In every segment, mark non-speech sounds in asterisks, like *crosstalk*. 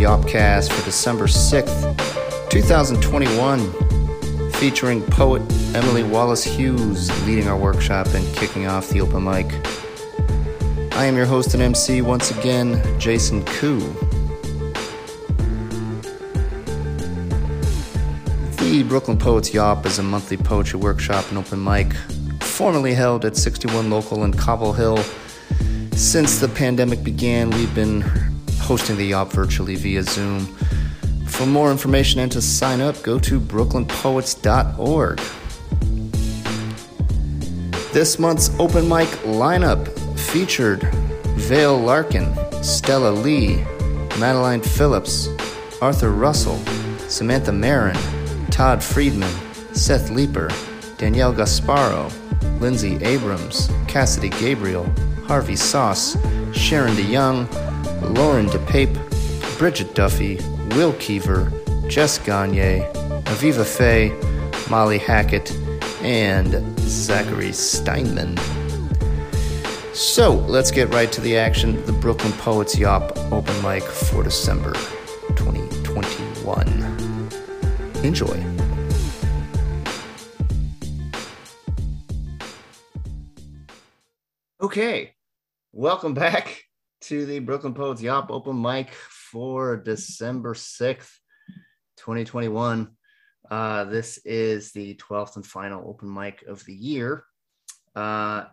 Poets Yawpcast for December 6th, 2021, featuring poet Emily Wallace Hughes leading our workshop and kicking off the open mic. I am your host and MC once again, Jason Koo. The Brooklyn Poets Yawp is a monthly poetry workshop and open mic, formerly held at 61 Local in Cobble Hill. Since the pandemic began, we've been hosting the Yawp virtually via Zoom. For more information and to sign up, go to brooklynpoets.org. This month's open mic lineup featured Vale Larkin, Stella Lee, Madeline Phillips, Arthur Russell, Samantha Marin, Todd Friedman, Seth Leeper, Danielle Gasparo, Lindsay Abrams, Cassidy Gabriel, Harvey Sauce, Sharon DeYoung, Lauren DePape, Bridget Duffy, Will Keever, Jess Gagne, Aviva Fay, Molly Hackett, and Zachary Steinman. So let's get right to the action. The Brooklyn Poets Yawp open mic for December 2021. Enjoy. Okay, welcome back to the Brooklyn Poets Yawp open mic for December 6th, 2021. Uh, this is the 12th and final open mic of the year. Uh,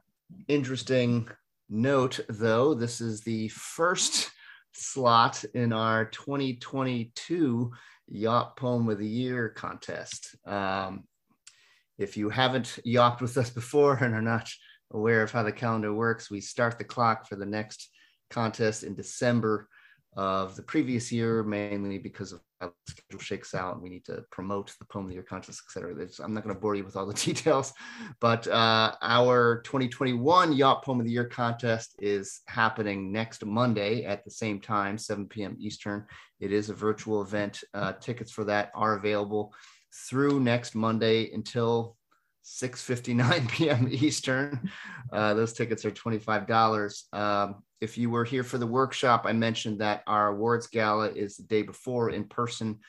interesting note, though, this is the first slot in our 2022 Yawp Poem of the Year contest. Um, if you haven't yawped with us before and are not aware of how the calendar works, we start the clock for the next contest in December of the previous year, mainly because of how the schedule shakes out and we need to promote the poem of the year contest, et cetera. There's, I'm not going to bore you with all the *laughs* details, but uh, our 2021 Yawp Poem of the Year contest is happening next Monday at the same time, 7 p.m. Eastern. It is a virtual event. Uh, tickets for that are available through next Monday until 6:59 *laughs* p.m. Eastern. Uh, those tickets are $25. Um, if you were here for the workshop, I mentioned that our awards gala is the day before in person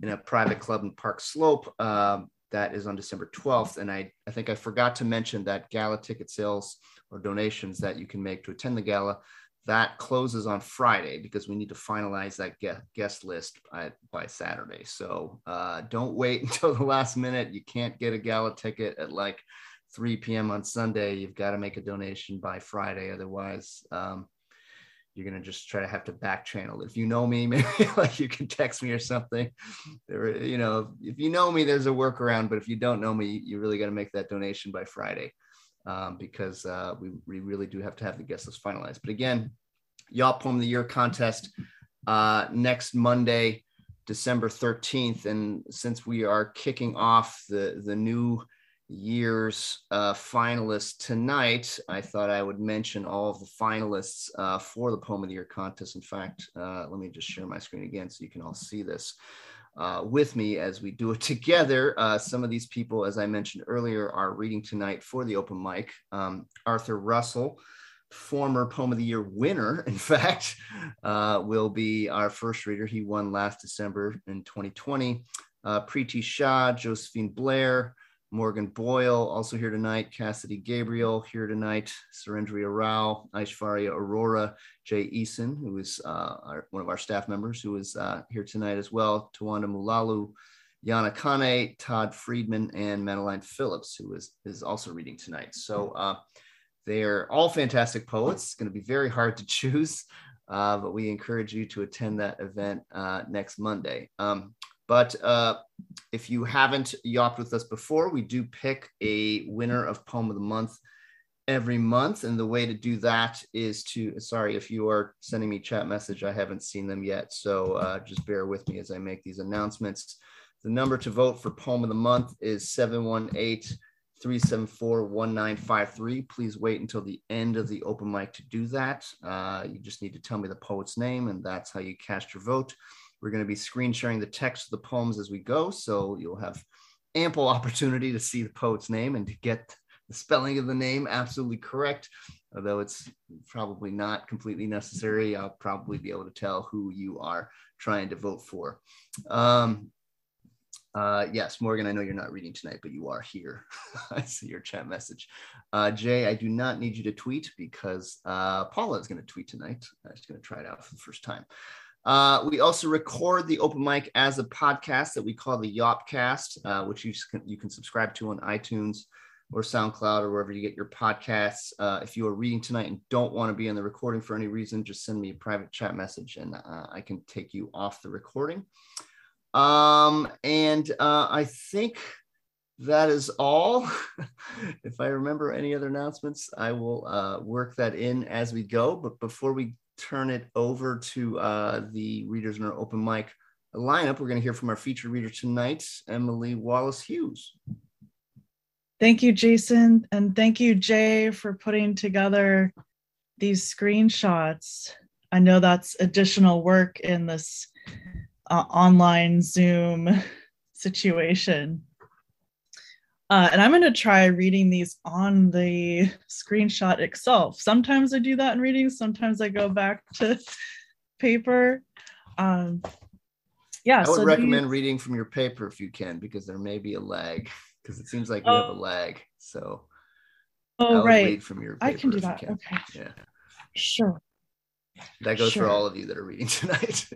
in a private club in Park Slope. Um, that is on December 12th. And I, I think I forgot to mention that gala ticket sales or donations that you can make to attend the gala that closes on Friday because we need to finalize that guest list by, by Saturday. So uh, don't wait *laughs* until the last minute. You can't get a gala ticket at like 3 p.m. on Sunday. You've got to make a donation by Friday. Otherwise, um, you're going to just try to have to back channel. If you know me, *laughs* maybe like you can text me or something. There, you know, if you know me, there's a workaround. But if you don't know me, you really got to make that donation by Friday um, because uh, we, we really do have to have the guest list finalized. But again, Yawp Poem of the Year contest uh, next Monday, December 13th. And since we are kicking off the, the new year's uh, finalists tonight, I thought I would mention all of the finalists uh, for the Poem of the Year contest. In fact, uh, let me just share my screen again so you can all see this uh, with me as we do it *laughs* together. Uh, some of these people, as I mentioned earlier, are reading tonight for the open mic. Um, Arthur Russell, former Poem of the Year winner, *laughs* in fact, uh, will be our first reader. He won last December in 2020. Uh, Preeti Shah, Josephine Blair, Morgan Boyle, also here tonight. Cassidy Gabriel, here tonight. Surendria Rao, Aishwarya Aurora, Jay Eason, who is uh, our, one of our staff members, who is uh, here tonight as well. Tawanda Mulalu, Yana Kane, Todd Friedman, and Madeline Phillips, who is, is also reading tonight. So uh, they're all fantastic poets. It's going to be very hard to *laughs* choose, uh, but we encourage you to attend that event uh, next Monday. Um, but uh, if you haven't yawped with us before, we do pick a winner of Poem of the Month every month. And the way to do that is to, sorry, if you are sending me chat message, I haven't seen them yet. So uh, just bear with me as I make these announcements. The number to vote for Poem of the Month is 718 374 1953. Please wait until the end of the open mic to do that. Uh, you just need to tell me the poet's name, and that's how you cast your vote. We're going to be screen sharing the text of the poems as we go, so you'll have ample opportunity to see the poet's name and to get the spelling of the name absolutely correct, although it's probably not completely necessary. I'll probably be able to tell who you are trying to vote for. Um, uh, yes, Morgan, I know you're not reading tonight, but you are here. *laughs* I see your chat message. Uh, Jay, I do not need you to tweet because uh, Paula is going to tweet tonight. I'm just going to try it out for the first time. Uh, we also record the open mic as a podcast that we call the Yawpcast, uh, which you can, you can subscribe to on iTunes or SoundCloud or wherever you get your podcasts. Uh, if you are reading tonight and don't want to be in the recording for any reason, just send me a private chat message and uh, I can take you off the recording. Um, and uh, I think that is all. *laughs* if I remember any other announcements, I will uh, work that in as we go. But before we turn it over to uh, the readers in our open mic lineup, we're going to hear from our featured reader tonight, Emily Wallace Hughes. Thank you, Jason. And thank you, Jay, for putting together these screenshots. I know that's additional work in this uh, online Zoom *laughs* situation. Uh, and I'm going to try reading these on the screenshot itself. Sometimes I do that in readings, sometimes I go back to paper. Um, yeah, I would so recommend these... reading from your paper if you can, because there may be a lag, because it seems like you oh. have a oh. lag. So, oh, right. from your I can do that. Can. Okay. Yeah. Sure. That goes sure. for all of you that are reading *laughs* tonight.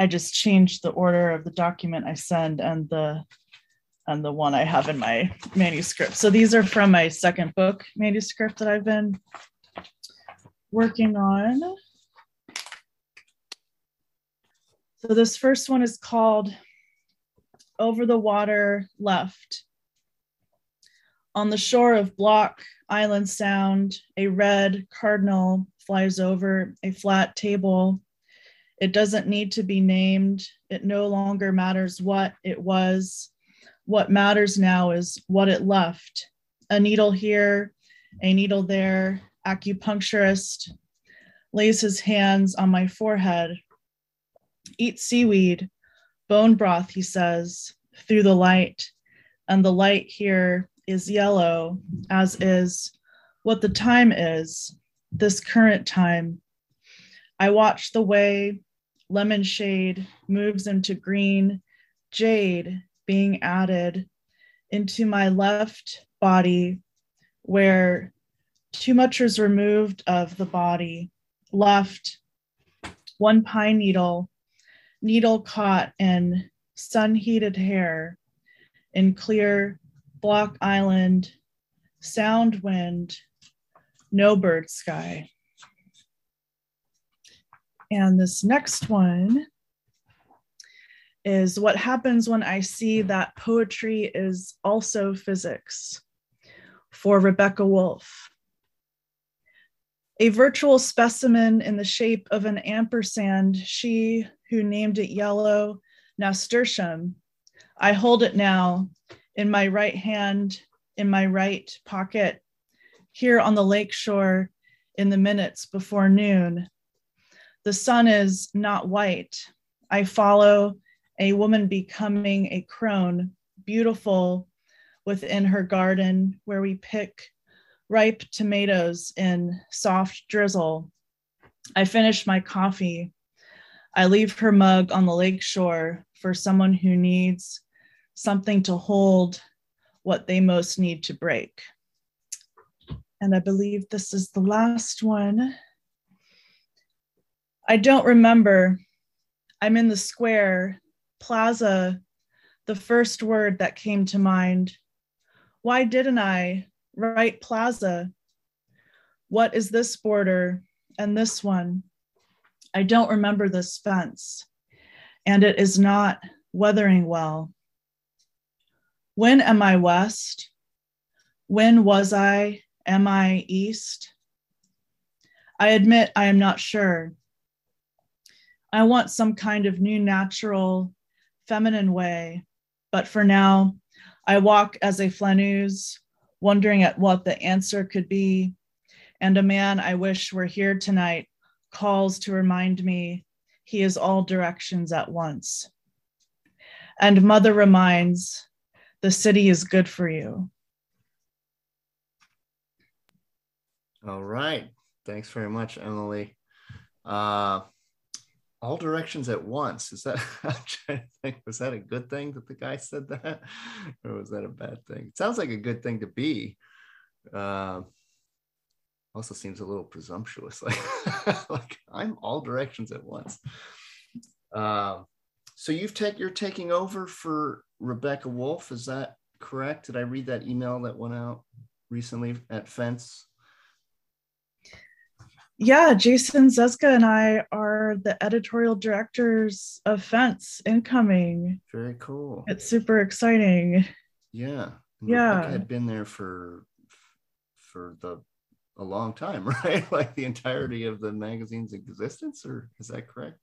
I just changed the order of the document I send and the and the one I have in my manuscript. So these are from my second book manuscript that I've been working on. So this first one is called Over the Water Left. On the shore of Block Island Sound, a red cardinal flies over a flat table it doesn't need to be named. It no longer matters what it was. What matters now is what it left. A needle here, a needle there. Acupuncturist lays his hands on my forehead. Eat seaweed, bone broth, he says, through the light. And the light here is yellow, as is what the time is, this current time. I watch the way lemon shade moves into green, jade being added into my left body where too much is removed of the body. Left, one pine needle, needle caught in sun heated hair in clear Block Island, sound wind, no bird sky. And this next one is what happens when I see that poetry is also physics for Rebecca Wolf. A virtual specimen in the shape of an ampersand, she who named it yellow nasturtium. I hold it now in my right hand, in my right pocket, here on the lakeshore in the minutes before noon. The sun is not white. I follow a woman becoming a crone, beautiful within her garden where we pick ripe tomatoes in soft drizzle. I finish my coffee. I leave her mug on the lake shore for someone who needs something to hold what they most need to break. And I believe this is the last one. I don't remember. I'm in the square, plaza, the first word that came to mind. Why didn't I write plaza? What is this border and this one? I don't remember this fence, and it is not weathering well. When am I west? When was I? Am I east? I admit I am not sure. I want some kind of new natural feminine way, but for now, I walk as a flaneuse, wondering at what the answer could be. And a man I wish were here tonight calls to remind me he is all directions at once. And mother reminds, the city is good for you. All right. Thanks very much, Emily. Uh, all directions at once. Is that *laughs* I'm trying to think, was that a good thing that the guy said that? *laughs* Or was that a bad thing? It sounds like a good thing to be. Uh, also seems a little presumptuous. Like, *laughs* like I'm all directions at once. Uh, so you've take you're taking over for Rebecca Wolf. Is that correct? Did I read that email that went out recently at Fence? Yeah, Jason Zuzga and I are the editorial directors of Fence incoming. Very cool. It's super exciting. Yeah. Yeah. I had been there for for the a long time, *laughs* right? Like the entirety of the magazine's existence, or is that correct?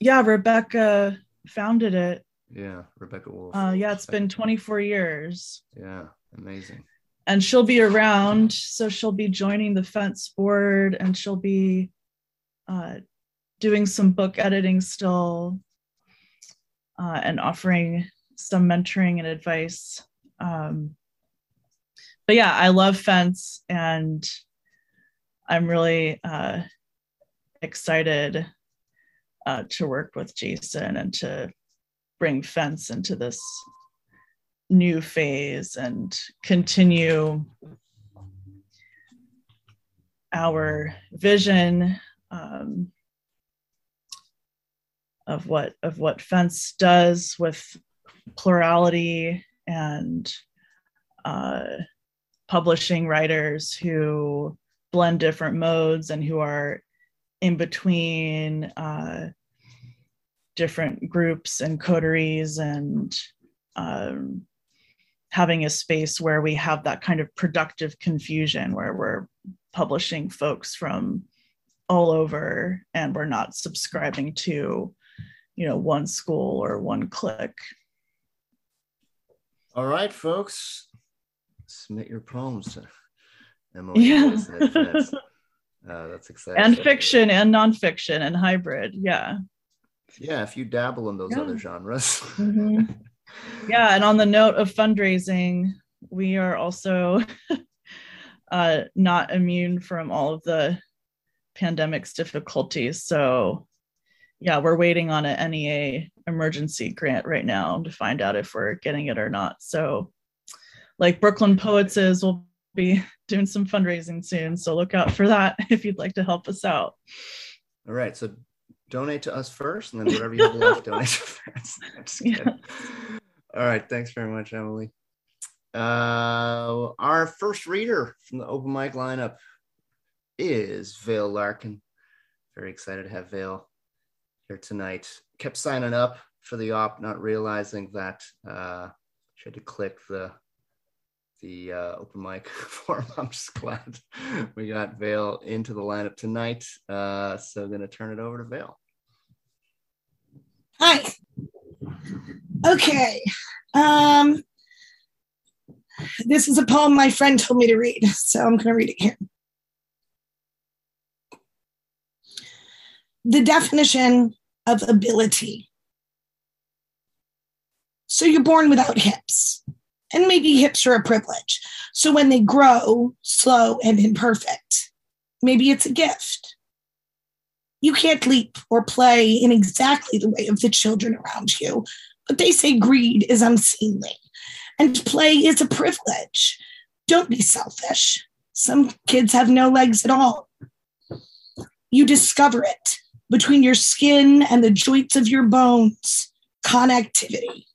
Yeah, Rebecca founded it. Yeah, Rebecca Wolf. Uh, yeah, it's been 24 years. Yeah, amazing. And she'll be around so she'll be joining the fence board and she'll be uh, doing some book editing still uh, and offering some mentoring and advice. Um, but yeah i love fence and i'm really uh, excited uh, to work with jason and to bring fence into this new phase and continue our vision um, of what of what fence does with plurality and uh, publishing writers who blend different modes and who are in between uh, different groups and coteries and um, having a space where we have that kind of productive confusion where we're publishing folks from all over and we're not subscribing to you know one school or one clique All right, folks, submit your poems to Emily. Yeah. Fence. *laughs* Uh, that's exciting. and fiction and nonfiction and hybrid yeah Yeah, if you dabble in those Yeah. other genres. Mhm. *laughs* yeah and on the note of fundraising we are also *laughs* uh, not immune from all of the pandemic's difficulties. So yeah we're waiting on an nea emergency grant right now to find out if we're getting it or not. So like brooklyn poets is we'll be *laughs* doing some fundraising soon. So look out for that *laughs* if you'd like to help us out. All right, so donate to us first, and then whatever you have left, donate to friends. I'm just Yeah. All right, thanks very much, Emily. Uh, our first reader from the open mic lineup is Vale Larkin. Very excited to have Vale here tonight. Kept signing up for the op, not realizing that uh, she had to click the the uh, open mic *laughs* form. I'm just glad we got Vale into the lineup tonight. Uh, so going to turn it over to Vale. Hi. Okay. Um, this is a poem my friend told me to read, so I'm going to read it here. The definition of ability. So you're born without hips, and maybe hips are a privilege. So when they grow slow and imperfect, maybe it's a gift. You can't leap or play in exactly the way of the children around you, but they say greed is unseemly and play is a privilege. Don't be selfish. Some kids have no legs at all. You discover it between your skin and the joints of your bones, connectivity.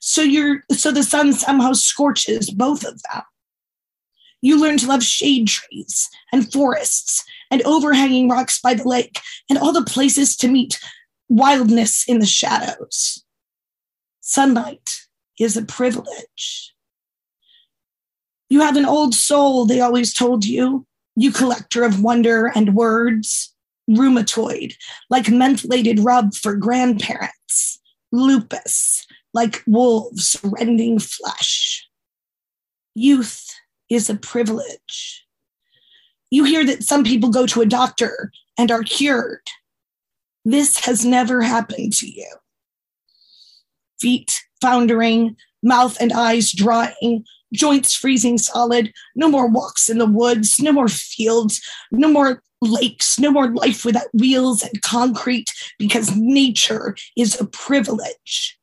So you're so the sun somehow scorches both of them. You learn to love shade trees and forests and overhanging rocks by the lake and all the places to meet wildness in the shadows. Sunlight is a privilege. You have an old soul, they always told you, you collector of wonder and words, rheumatoid, like mentholated rub for grandparents, lupus, like wolves rending flesh. Youth is a privilege. You hear that some people go to a doctor and are cured. This has never happened to you. Feet foundering, mouth and eyes drying, joints freezing solid, no more walks in the woods, no more fields, no more lakes, no more life without wheels and concrete because nature is a privilege.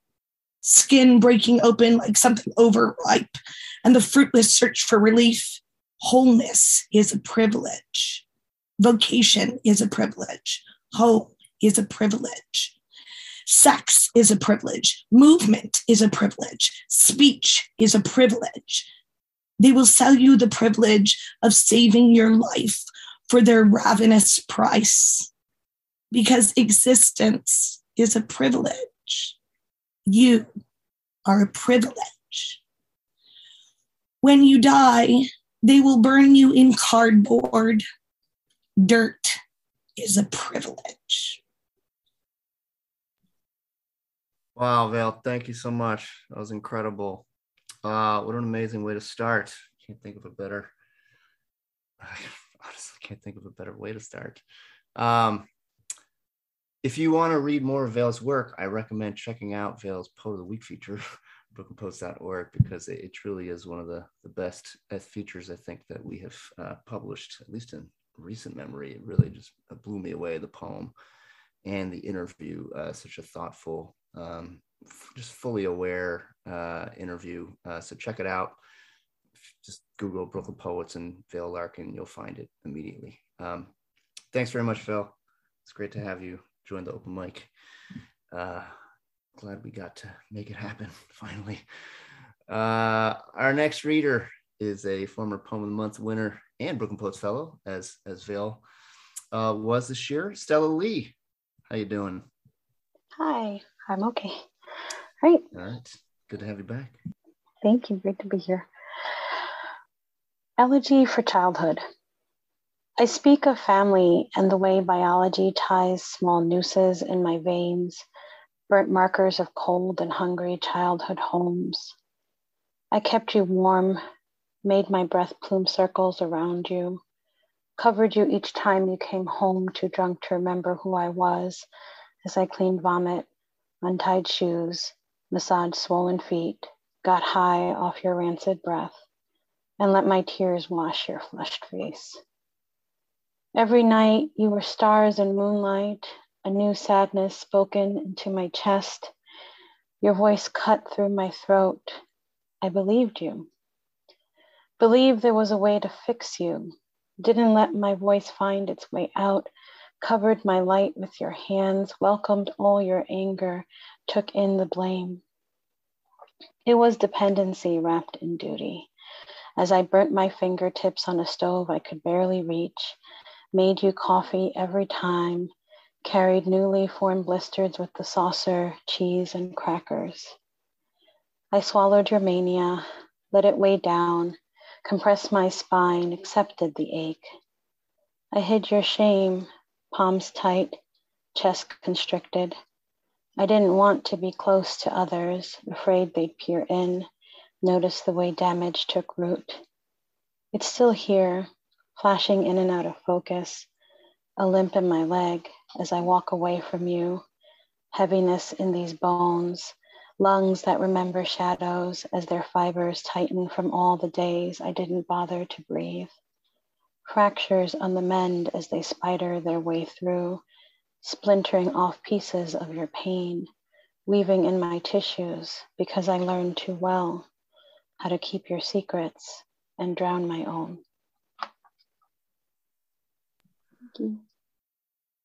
Skin breaking open like something overripe, and the fruitless search for relief. Wholeness is a privilege. Vocation is a privilege. Home is a privilege. Sex is a privilege. Movement is a privilege. Speech is a privilege. They will sell you the privilege of saving your life for their ravenous price because existence is a privilege. You are a privilege. When you die, they will burn you in cardboard. Dirt is a privilege. Wow, Val, thank you so much. That was incredible. Uh, what an amazing way to start. Can't think of a better. I *sighs* honestly can't think of a better way to start. Um, if you want to read more of Vale's work, I recommend checking out Vale's Poet of the Week feature, *laughs* brooklynpoets.org, because it, it, truly is one of the, the best uh, features I think that we have uh, published, at least in recent memory. It really just blew me away, the poem and the interview. Uh, such a thoughtful, um, f- just fully aware uh, interview. Uh, so check it out. Just Google Brooklyn Poets and Vale Larkin, you'll find it immediately. Um, thanks very much, Phil. It's great to have you join the open mic. Uh, glad we got to make it happen *laughs* finally. Uh, our next reader is a former Poem of the Month winner and Brooklyn Poets Fellow, as as Vale uh, was this year. Stella Lee, how you doing? Hi, I'm okay. All right. All right. Good to have you back. Thank you. Great to be here. Elegy for childhood. I speak of family and the way biology ties small nooses in my veins, burnt markers of cold and hungry childhood homes. I kept you warm, made my breath plume circles around you, covered you each time you came home too drunk to remember who I was as I cleaned vomit, untied shoes, massaged swollen feet, got high off your rancid breath, and let my tears wash your flushed face. Every night you were stars and moonlight, a new sadness spoken into my chest. Your voice cut through my throat. I believed you. Believed there was a way to fix you, didn't let my voice find its way out, covered my light with your hands, welcomed all your anger, took in the blame. It was dependency wrapped in duty. As I burnt my fingertips on a stove I could barely reach, made you coffee every time, carried newly formed blisters with the saucer, cheese, and crackers. I swallowed your mania, let it weigh down, compressed my spine, accepted the ache. I hid your shame, palms tight, chest constricted. I didn't want to be close to others, afraid they'd peer in, notice the way damage took root. It's still here, flashing in and out of focus, a limp in my leg as I walk away from you, heaviness in these bones, lungs that remember shadows as their fibers tighten from all the days I didn't bother to breathe. Fractures on the mend as they spider their way through, splintering off pieces of your pain, weaving in my tissues because I learned too well how to keep your secrets and drown my own. Thank you.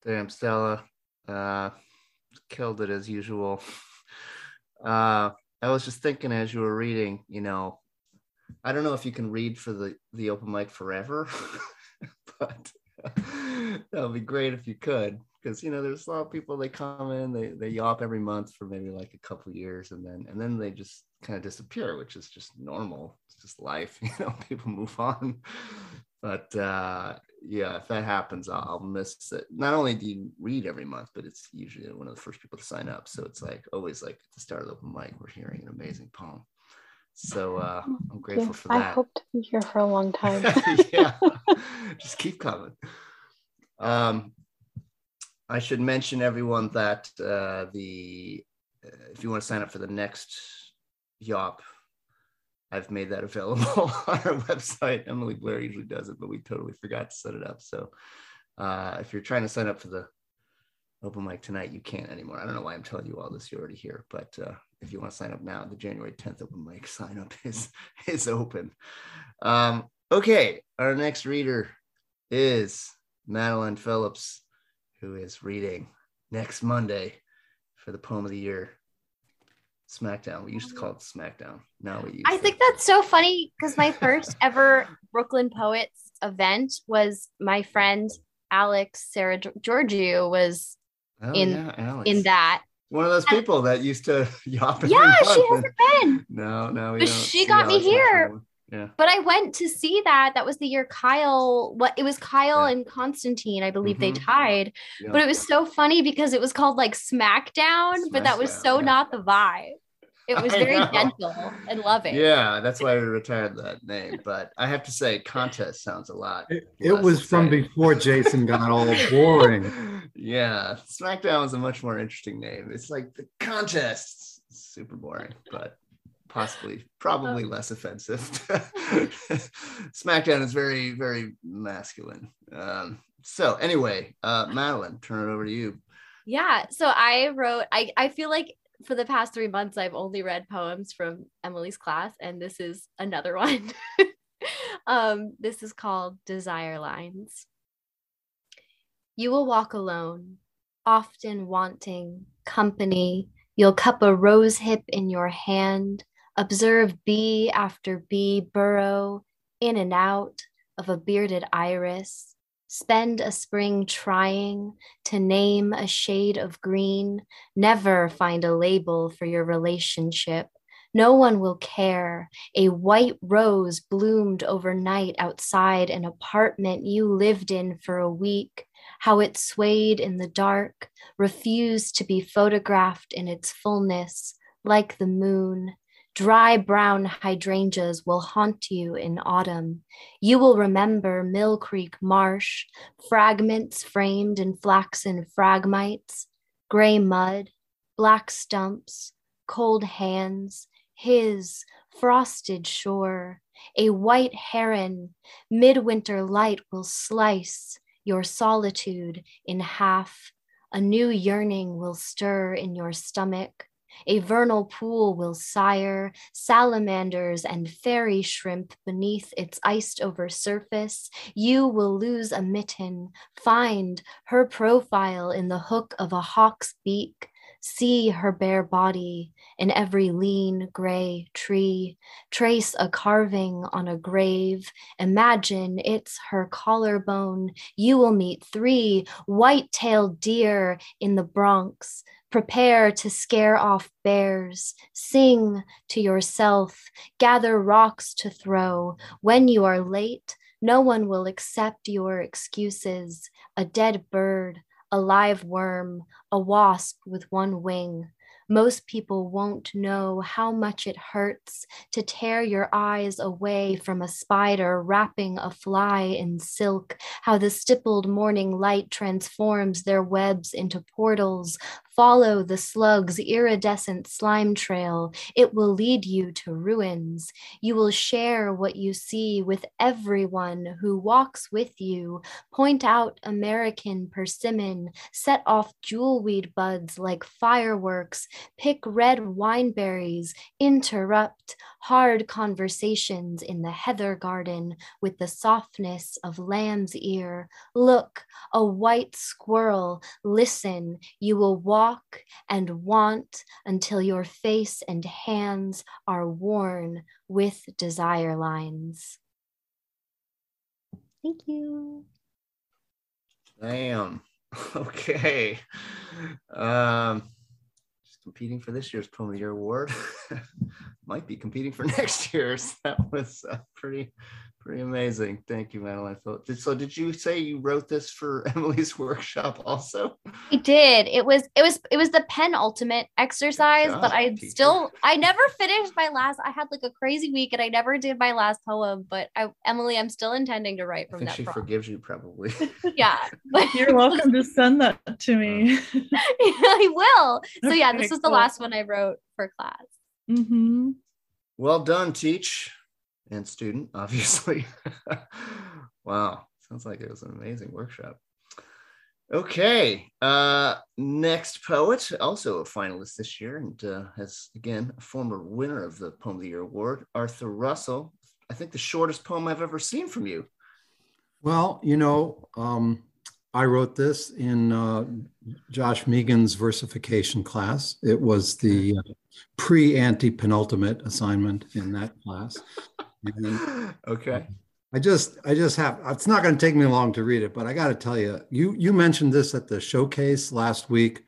Damn, Stella. Uh, killed it as usual. *laughs* Uh, I was just thinking as you were reading, you know, I don't know if you can read for the the open mic forever, *laughs* but that would be great if you could, because you know there's a lot of people they come in, they they yawp every month for maybe like a couple years, and then and then they just kind of disappear, which is just normal. It's just life, *laughs* you know. People move on, but uh, yeah, if that happens, I'll, I'll, miss it. Not only do you read every month, but it's usually one of the first people to sign up. So it's like always like at the start of the open mic, we're hearing an amazing poem. So uh, I'm grateful for that. I hope to be here for a long *laughs* time. *laughs* yeah, *laughs* just keep coming. Um, I should mention everyone that uh, the uh, if you want to sign up for the next Yawp, I've made that available on our website. Emily Blair usually does it, but we totally forgot to set it up. So uh, if you're trying to sign up for the open mic tonight, you can't anymore. I don't know why I'm telling you all this. You're already here, but uh, if you want to sign up now, the January 10th open mic *laughs* sign up is is open. Um, okay, our next reader is Madeline Phillips, who is reading next Monday for the poem of the year. SmackDown. We used to call it SmackDown. Now we use. I think that's so funny because my first *laughs* ever Brooklyn Poets event was my friend Alex Sarah Georgiou was oh, in yeah, in that. One of those people that used to *laughs* yawp. every Yeah, she hasn't been. No, no, But don't she got me here. Yeah. But I went to see that. That was the year Kyle. What it was Kyle Yeah. and Constantine. I believe they Mhm. tied. yeah. But it was so funny because it was called like SmackDown, but that was so not the vibe. It was *laughs* I very know. gentle and loving. Yeah, that's why we retired that name. But I have to say, contest sounds a lot. It, it less was from before Jason got all *laughs* boring. yeah, SmackDown was a much more interesting name. It's like the contests, super boring, but possibly, probably Oh. less offensive. *laughs* SmackDown is very, very masculine. Um, so anyway, uh, Madeline, turn it over to you. Yeah. So I wrote, I, I feel like for the past three months, I've only read poems from Emily's class, and this is another *laughs* one. um, this is called Desire Lines. You will walk alone, often wanting company. You'll cup a rose hip in your hand, observe bee after bee burrow in and out of a bearded iris. Spend a spring trying to name a shade of green, never find a label for your relationship. No one will care. A white rose bloomed overnight outside an apartment you lived in for a week. How it swayed in the dark, refused to be photographed in its fullness, like the moon. Dry brown hydrangeas will haunt you in autumn. You will remember Mill Creek Marsh, fragments framed in flaxen phragmites, gray mud, black stumps, cold hands, his frosted shore. A white heron, midwinter light will slice your solitude in half. A new yearning will stir in your stomach. A vernal pool will sire salamanders and fairy shrimp beneath its iced over surface. You will lose a mitten, find her profile in the hook of a hawk's beak, see her bare body in every lean gray tree, trace a carving on a grave, imagine it's her collarbone. You will meet three white tailed deer in the Bronx. Prepare to scare off bears. Sing to yourself. Gather rocks to throw. When you are late, no one will accept your excuses. A dead bird, a live worm, a wasp with one wing. Most people won't know how much it hurts to tear your eyes away from a spider wrapping a fly in silk, how the stippled morning light transforms their webs into portals. Follow the slug's iridescent slime trail. It will lead you to ruins. You will share what you see with everyone who walks with you. Point out American persimmon, set off jewelweed buds like fireworks, pick red wineberries, interrupt hard conversations in the heather garden with the softness of lamb's ear. Look, a white squirrel, listen, you will walk and want until your face and hands are worn with desire lines. Thank you. Damn. *laughs* Okay. Um, just competing for this year's Poem of the Year award. *laughs* Might be competing for *laughs* next year's. That was uh, pretty, pretty amazing. Thank you, Madeline. Phillip. Did- So, did you say you wrote this for *laughs* Emily's workshop also? I did. It was it was it was the penultimate exercise, job, but I teacher. still I never finished my last. I had like a crazy week and I never did my last poem. But I Emily, I'm still intending to write I from think that. she prompt. forgives you probably. Yeah, but You're welcome to send that to me. I will. So yeah, this Okay, was the last one I wrote for class. hmm Well done, teach and student, *laughs* obviously. wow, sounds like it was an amazing workshop. Okay, uh, next poet, also a finalist this year, and uh, has again a former winner of the Poem of the Year award, Arthur Russell. I think the shortest poem I've ever seen from you. Well, you know, um, I wrote this in uh, Josh Mehigan's versification class. It was the uh, pre anti penultimate assignment in that class. And okay. I just, I just have. It's not going to take me long to read it, but I got to tell you, you, you mentioned this at the showcase last week.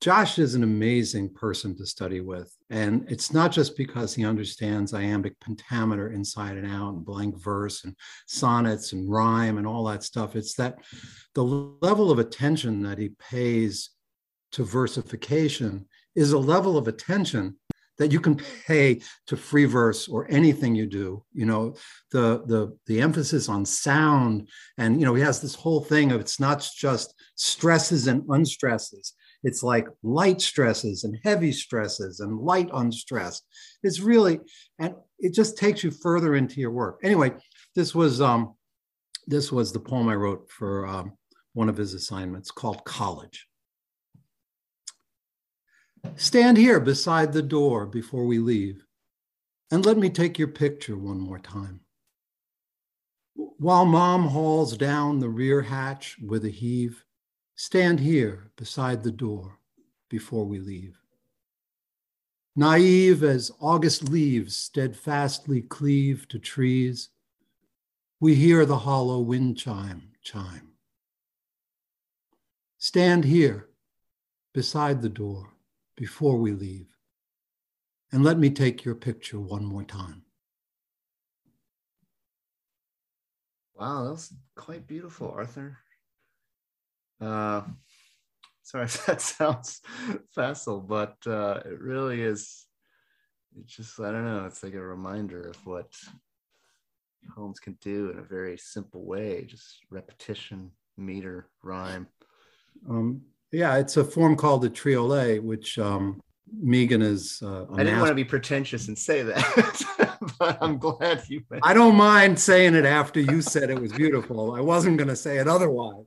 Josh is an amazing person to study with. And it's not just because he understands iambic pentameter inside and out and blank verse and sonnets and rhyme and all that stuff. It's that the level of attention that he pays to versification is a level of attention that you can pay to free verse or anything you do you know the the the emphasis on sound and you know he has this whole thing of it's not just stresses and unstresses it's like light stresses and heavy stresses and light unstressed. It's really, and it just takes you further into your work. Anyway, this was um, this was the poem I wrote for um, one of his assignments called College. Stand here beside the door before we leave, and let me take your picture one more time. While mom hauls down the rear hatch with a heave, Stand here beside the door before we leave. Naive as August leaves steadfastly cleave to trees, we hear the hollow wind chime chime. Stand here beside the door before we leave, and let me take your picture one more time. Wow, that was quite beautiful, Arthur. Uh, sorry *laughs* if that sounds facile, but uh, it really is. It's just I don't know. It's like a reminder of what poems can do in a very simple way, just repetition, meter, rhyme. Um, yeah, it's a form called the triolet, which um, Mehigan is. Uh, I didn't want to be pretentious and say that, *laughs* but I'm glad you. I don't mind saying it after you said it was beautiful. I wasn't going to say it otherwise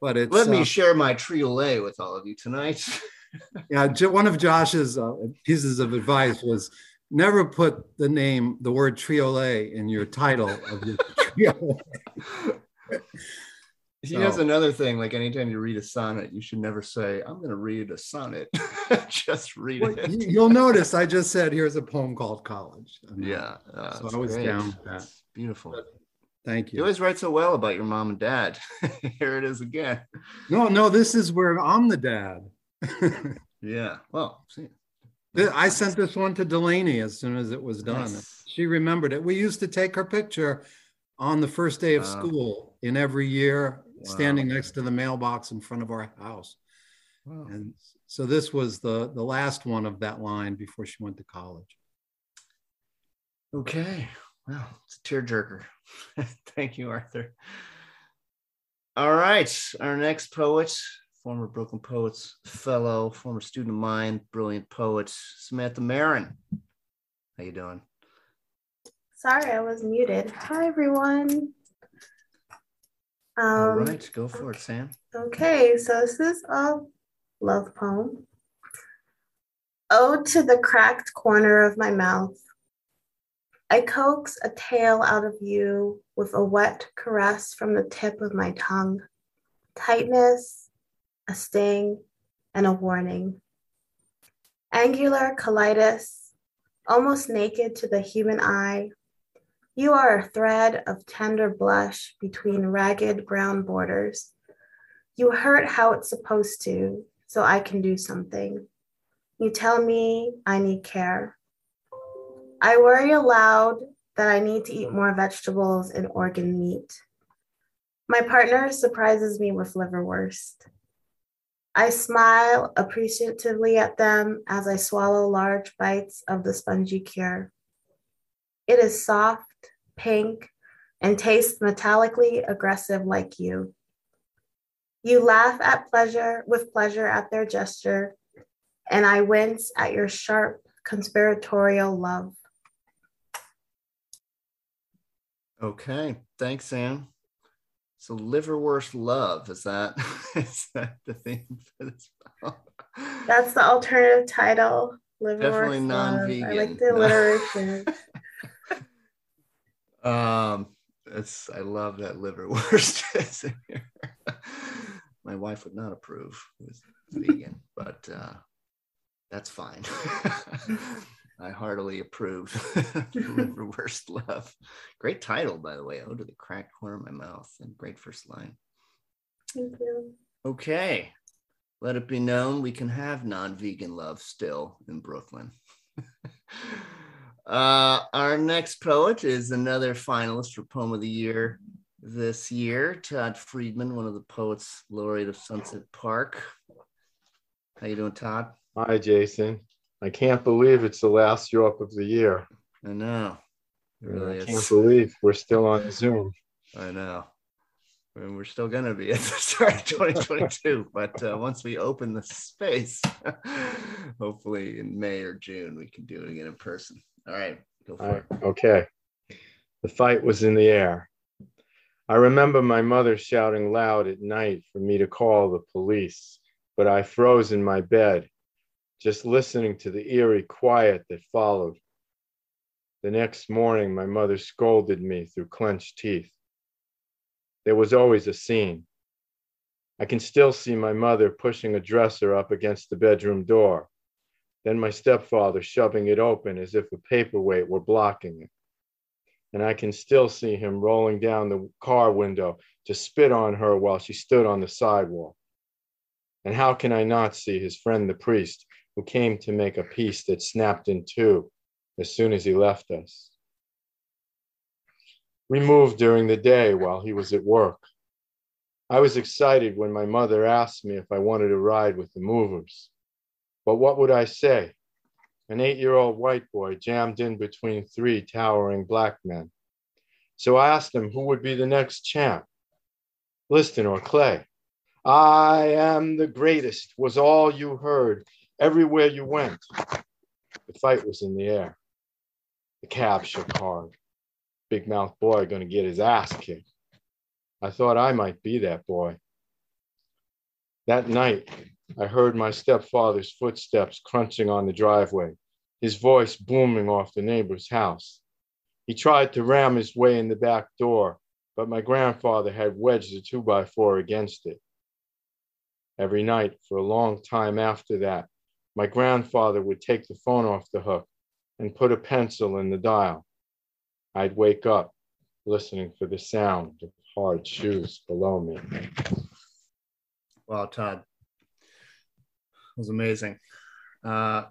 but it's let me uh, share my triolet with all of you tonight. *laughs* yeah, one of Josh's uh, pieces of advice was never put the name, the word triolet in your title of your *laughs* triolet. He so, has another thing, like anytime you read a sonnet, you should never say, I'm going to read a sonnet. *laughs* just read well, it. You'll notice I just said, here's a poem called College. I mean, yeah. Uh, so I was great. down with that. beautiful. But, Thank you. You always write so well about your mom and dad. *laughs* Here it is again. No, no, this is where I'm the dad. *laughs* yeah. Well, see. I sent this one to Delaney as soon as it was done. She remembered it. We used to take her picture on the first day of wow. school in every year, wow. standing next to the mailbox in front of our house. Wow. And so this was the the last one of that line before she went to college. Okay. Well, it's a tearjerker. *laughs* Thank you, Arthur. All right, our next poet, former Brooklyn Poets fellow, former student of mine, brilliant poet, Samantha Marin. How you doing? Sorry, I was muted. Hi, everyone. Um, All right, go for it, Sam. Okay, so this is a love poem. Ode to the cracked corner of my mouth I coax a tale out of you with a wet caress from the tip of my tongue. Tightness, a sting, and a warning. Angular cheilitis, almost naked to the human eye. You are a thread of tender blush between ragged brown borders. You hurt how it's supposed to, so I can do something. You tell me I need care. I worry aloud that I need to eat more vegetables and organ meat. My partner surprises me with liverwurst. I smile appreciatively at them as I swallow large bites of the spongy cure. It is soft, pink, and tastes metallically aggressive like you. You laugh at pleasure with pleasure at their gesture, and I wince at your sharp conspiratorial love. Okay, thanks, Sam. So liverwurst love is that *laughs* is that the theme for this? *laughs* That's the alternative title. Liverwurst Definitely non-vegan. I like the *laughs* alliteration. Um, it's I love that liverwurst. is in here. My wife would not approve. Who's vegan, but uh, that's fine. I heartily approve. *laughs* liverwurst *laughs* love. Great title, by the way. Oh, to the cracked corner of my mouth, and great first line. Thank you. Okay. Let it be known we can have non vegan love still in Brooklyn. *laughs* uh, our next poet is another finalist for Poem of the Year this year, Todd Friedman, one of the poets laureate of Sunset Park. How you doing, Todd? Hi, Jason. I can't believe it's the last drop of the year. I know. Really I can't is. believe we're still on Zoom. I know. And we're still going to be at the start of 2022. *laughs* but uh, once we open the space, *laughs* hopefully in May or June, we can do it again in person. All right, go for I- it. okay. The fight was in the air. I remember my mother shouting loud at night for me to call the police, but I froze in my bed, just listening to the eerie quiet that followed. The next morning, my mother scolded me through clenched teeth. There was always a scene. I can still see my mother pushing a dresser up against the bedroom door, then my stepfather shoving it open as if a paperweight were blocking it. And I can still see him rolling down the car window to spit on her while she stood on the sidewalk. And how can I not see his friend the priest who came to make a peace that snapped in two as soon as he left us? We moved during the day while he was at work. I was excited when my mother asked me if I wanted to ride with the movers. But what would I say? An eight year old white boy jammed in between three towering black men. So I asked him who would be the next champ, Liston or Clay. I am the greatest, was all you heard everywhere you went. The fight was in the air. The cab shook hard. Big mouth boy gonna get his ass kicked. I thought I might be that boy. That night, I heard my stepfather's footsteps crunching on the driveway, his voice booming off the neighbor's house. He tried to ram his way in the back door, but my grandfather had wedged a two by four against it. Every night for a long time after that, my grandfather would take the phone off the hook and put a pencil in the dial. I'd wake up listening for the sound of hard shoes below me. Wow, Todd. It was amazing. Uh,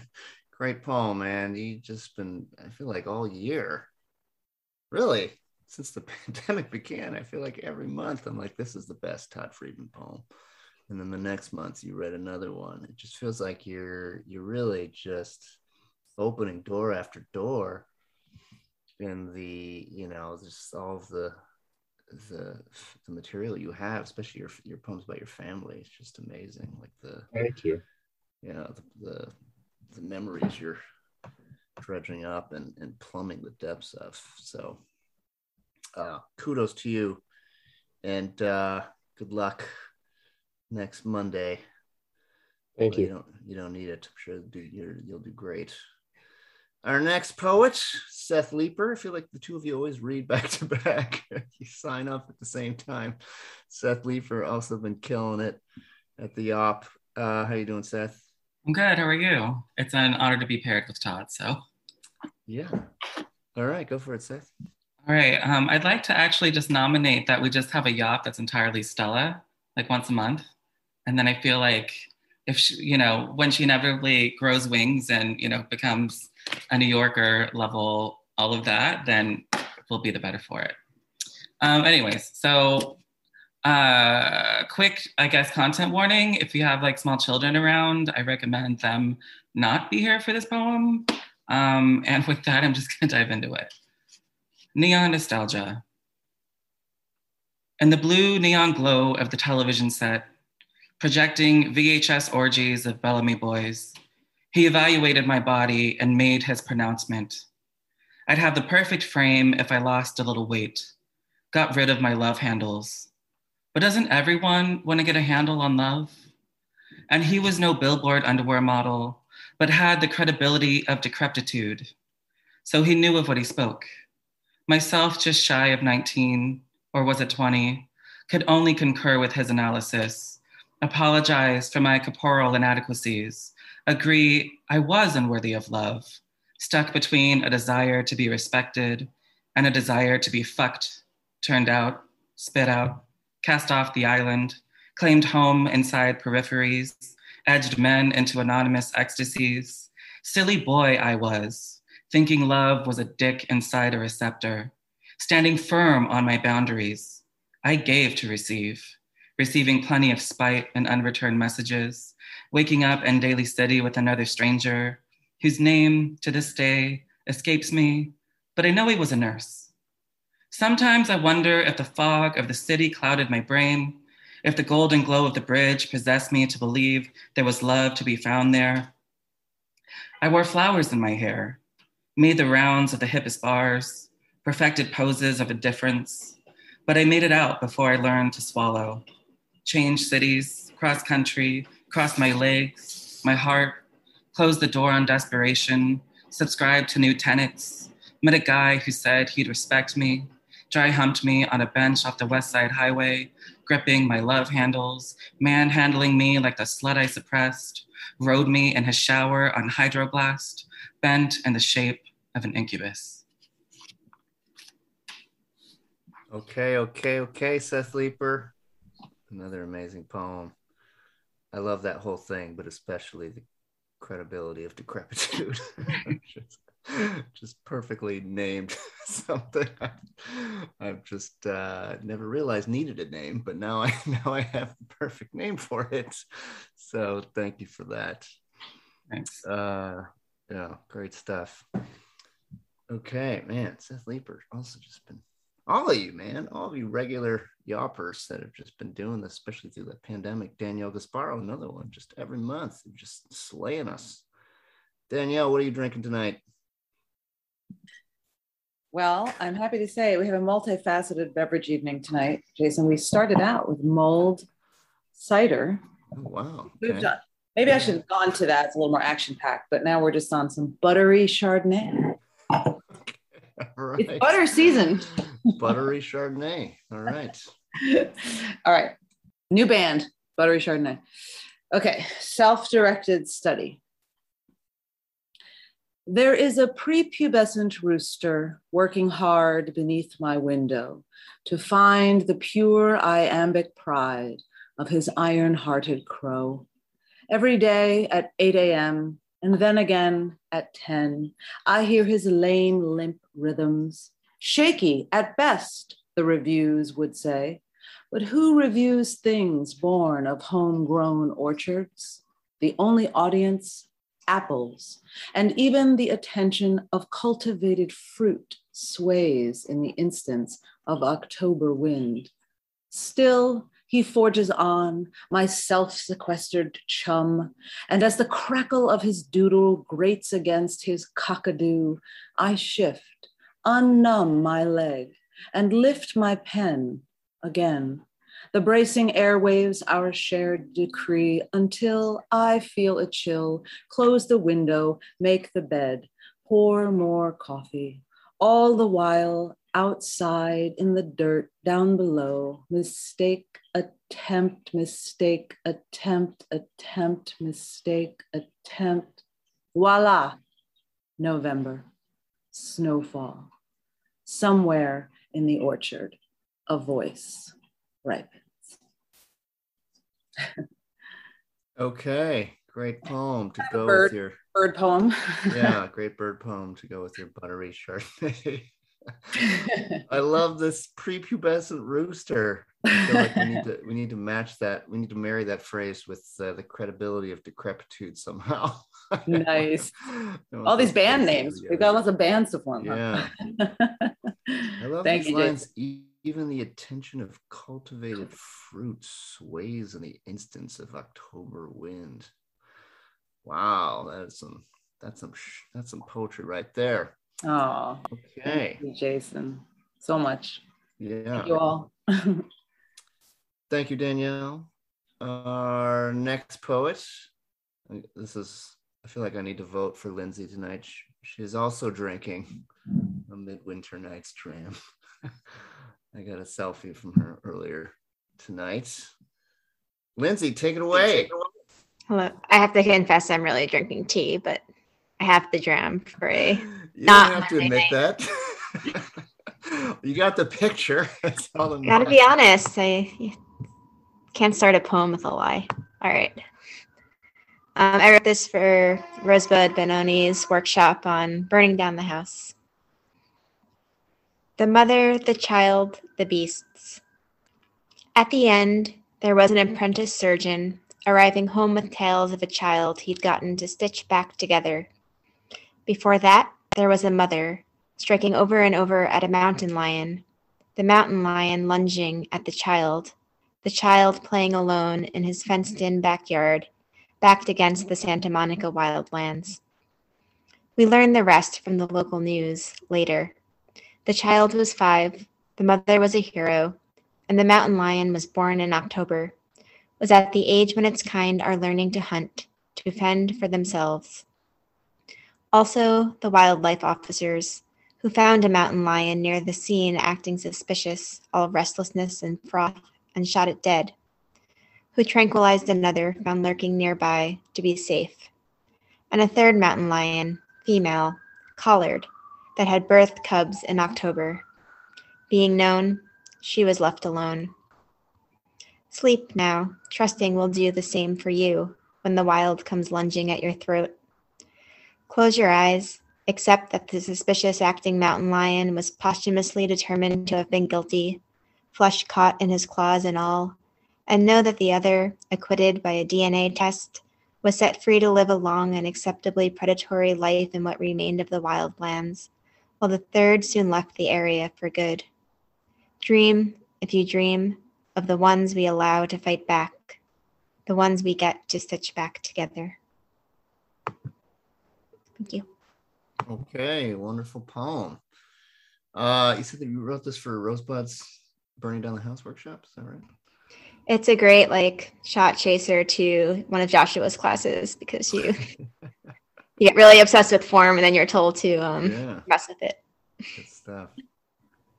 *laughs* great poem, man. You just been, I feel like all year, really, since the *laughs* pandemic began, I feel like every month I'm like, this is the best Todd Friedman poem. And then the next month you read another one. It just feels like you're you're really just opening door after door in the, you know, just all of the the the material you have, especially your your poems about your family. It's just amazing. Like the Thank you. you know the the, the memories you're dredging up and, and plumbing the depths of. So uh, kudos to you and uh, good luck next Monday. Thank Well, you. You don't you don't need it. I'm sure do you're, you'll do great. Our next poet, Seth Leeper. I feel like the two of you always read back to back. *laughs* you sign up at the same time. Seth Leeper also been killing it at the Yawp. Uh, how you doing, Seth? I'm good. How are you? It's an honor to be paired with Todd. So, Yeah. All right, go for it, Seth. all right. Um, I'd like to actually just nominate that we just have a Yawp that's entirely Stella, like once a month, and then I feel like if she, you know when she inevitably grows wings and you know becomes a New Yorker level, all of that, then we'll be the better for it. Um, anyways, so uh, quick, I guess, content warning. If you have like small children around, I recommend them not be here for this poem. Um, and with that, I'm just *laughs* gonna dive into it. Neon nostalgia. In the blue neon glow of the television set, projecting VHS orgies of Bel Ami boys, he evaluated my body and made his pronouncement. I'd have the perfect frame if I lost a little weight, got rid of my love handles. But doesn't everyone want to get a handle on love? And he was no billboard underwear model, but had the credibility of decrepitude. So he knew of what he spoke. Myself, just shy of 19, or was it 20, could only concur with his analysis, apologize for my corporal inadequacies, agree I was unworthy of love, stuck between a desire to be respected and a desire to be fucked, turned out, spit out, cast off the island, claimed home inside peripheries, edged men into anonymous ecstasies. Silly boy I was, thinking love was a dick inside a receptor, standing firm on my boundaries. I gave to receive, receiving plenty of spite and unreturned messages, waking up in Daly City with another stranger whose name to this day escapes me, but I know he was a nurse. Sometimes I wonder if the fog of the city clouded my brain, if the golden glow of the bridge possessed me to believe there was love to be found there. I wore flowers in my hair, made the rounds of the hippest bars, perfected poses of a difference, but I made it out before I learned to swallow. Changed cities, cross country, cross my legs, my heart, close the door on desperation, subscribe to new tenets, met a guy who said he'd respect me, dry humped me on a bench off the West Side Highway, gripping my love handles, manhandling me like the slut I suppressed, rode me in his shower on hydroblast, bent in the shape of an incubus. Okay, okay, okay, Seth Leeper. Another amazing poem. I love that whole thing, but especially the credibility of decrepitude. *laughs* just, just, perfectly named *laughs* something I've just uh, never realized needed a name, but now I *laughs* now I have the perfect name for it. So thank you for that. Thanks. Uh, yeah, great stuff. Okay, man, Seth Leeper also just been all of you, man, all of you regular Yawpers that have just been doing this, especially through the pandemic. Danielle Gasparo, another one, just every month, just slaying us. Danielle, what are you drinking tonight? Well, I'm happy to say we have a multifaceted beverage evening tonight, Jason. We started out with mulled cider. Oh, wow. Okay. Maybe I should have gone to that. It's a little more action packed, but now we're just on some buttery Chardonnay. *laughs* right. It's butter season. Buttery Chardonnay. All right. *laughs* All right. New band, Buttery Chardonnay. Okay. Self directed study. There is a prepubescent rooster working hard beneath my window to find the pure iambic pride of his iron hearted crow. Every day at 8 a.m., and then again at 10, I hear his lame, limp rhythms, shaky at best, the reviews would say. But who reviews things born of homegrown orchards? The only audience, apples, and even the attention of cultivated fruit sways in the instance of October wind. Still, he forges on, my self sequestered chum, and as the crackle of his doodle grates against his cockadoo, I shift, unnumb my leg, and lift my pen again. The bracing airwaves, our shared decree, until I feel a chill, close the window, make the bed, pour more coffee. All the while, outside in the dirt down below, mistake attempt, mistake, attempt, attempt, mistake, attempt. Voila, November, snowfall. Somewhere in the orchard, a voice ripens. okay, great poem to go bird, with your bird poem. yeah, *laughs* great bird poem to go with your buttery Chardonnay. *laughs* I love this prepubescent rooster. I feel like we need to we need to match that. We need to marry that phrase with uh, the credibility of decrepitude somehow. *laughs* nice. All these band names. We've got lots of bands to form. Yeah. I love Thank these you, lines. Even the attention of cultivated fruit sways in the instance of October wind. Wow, that's some that's some that's some poetry right there. Oh, Okay. thank you, Jason, so much. Yeah. Thank you all. *laughs* Thank you, Danielle. Our next poet. This is, I feel like I need to vote for Lindsay tonight. She- She also drinking a midwinter night's dram. *laughs* I got a selfie from her earlier tonight. Lindsay, take it away. Hello. I have to confess I'm really drinking tea, but I have the dram for a You *laughs* Not don't have to Monday admit that. *laughs* you got the picture. That's all that gotta be honest. I can't start a poem with a lie. All right. Um, I wrote this for Rosebud Ben-Oni's workshop on burning down the house. The mother, the child, the beasts. At the end, there was an apprentice surgeon arriving home with tales of a child he'd gotten to stitch back together. Before that, there was a mother striking over and over at a mountain lion, the mountain lion lunging at the child, the child playing alone in his fenced in backyard, backed against the Santa Monica wildlands. We learned the rest from the local news later. The child was five, the mother was a hero, and the mountain lion was born in October, was at the age when its kind are learning to hunt, to fend for themselves. Also, the wildlife officers, who found a mountain lion near the scene acting suspicious, all restlessness and froth, and shot it dead, who tranquilized another found lurking nearby to be safe, and a third mountain lion, female, collared, that had birthed cubs in October. Being known, she was left alone. Sleep now, trusting will do the same for you when the wild comes lunging at your throat. Close your eyes, accept that the suspicious acting mountain lion was posthumously determined to have been guilty, flesh caught in his claws and all, and know that the other, acquitted by a DNA test, was set free to live a long and acceptably predatory life in what remained of the wildlands, while the third soon left the area for good. Dream, if you dream, of the ones we allow to fight back, the ones we get to stitch back together. Thank you. Okay, wonderful poem. Uh, you said that you wrote this for Rosebud's Burning Down the House workshop. Is that right? It's a great like shot chaser to one of Joshua's classes because you *laughs* you get really obsessed with form and then you're told to um Yeah. mess with it. Good stuff.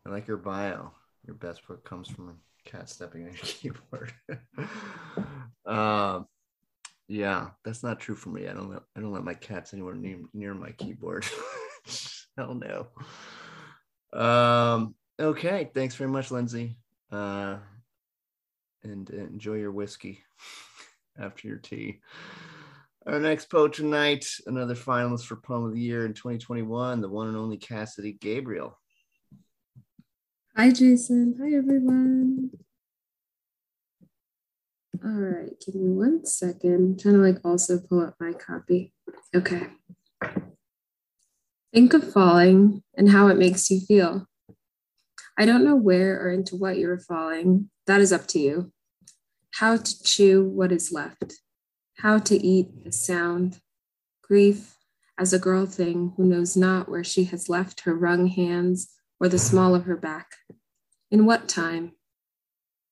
I like your bio. Your best book comes from a cat stepping on your *laughs* keyboard. um, yeah, that's not true for me. I don't let I don't let my cats anywhere near near my keyboard. *laughs* Hell no. Um, okay, thanks very much, Lindsay. Uh, and enjoy your whiskey *laughs* after your tea. Our next poet tonight, another finalist for Poem of the Year in 2021, the one and only Cassidy Gabriel. Hi, Jason. Hi, everyone. All right, give me one second. I'm trying to like also pull up my copy. Okay. Think of falling and how it makes you feel. I don't know where or into what you are falling. That is up to you. How to chew what is left, how to eat the sound. Grief as a girl thing who knows not where she has left her wrung hands or the small of her back. In what time?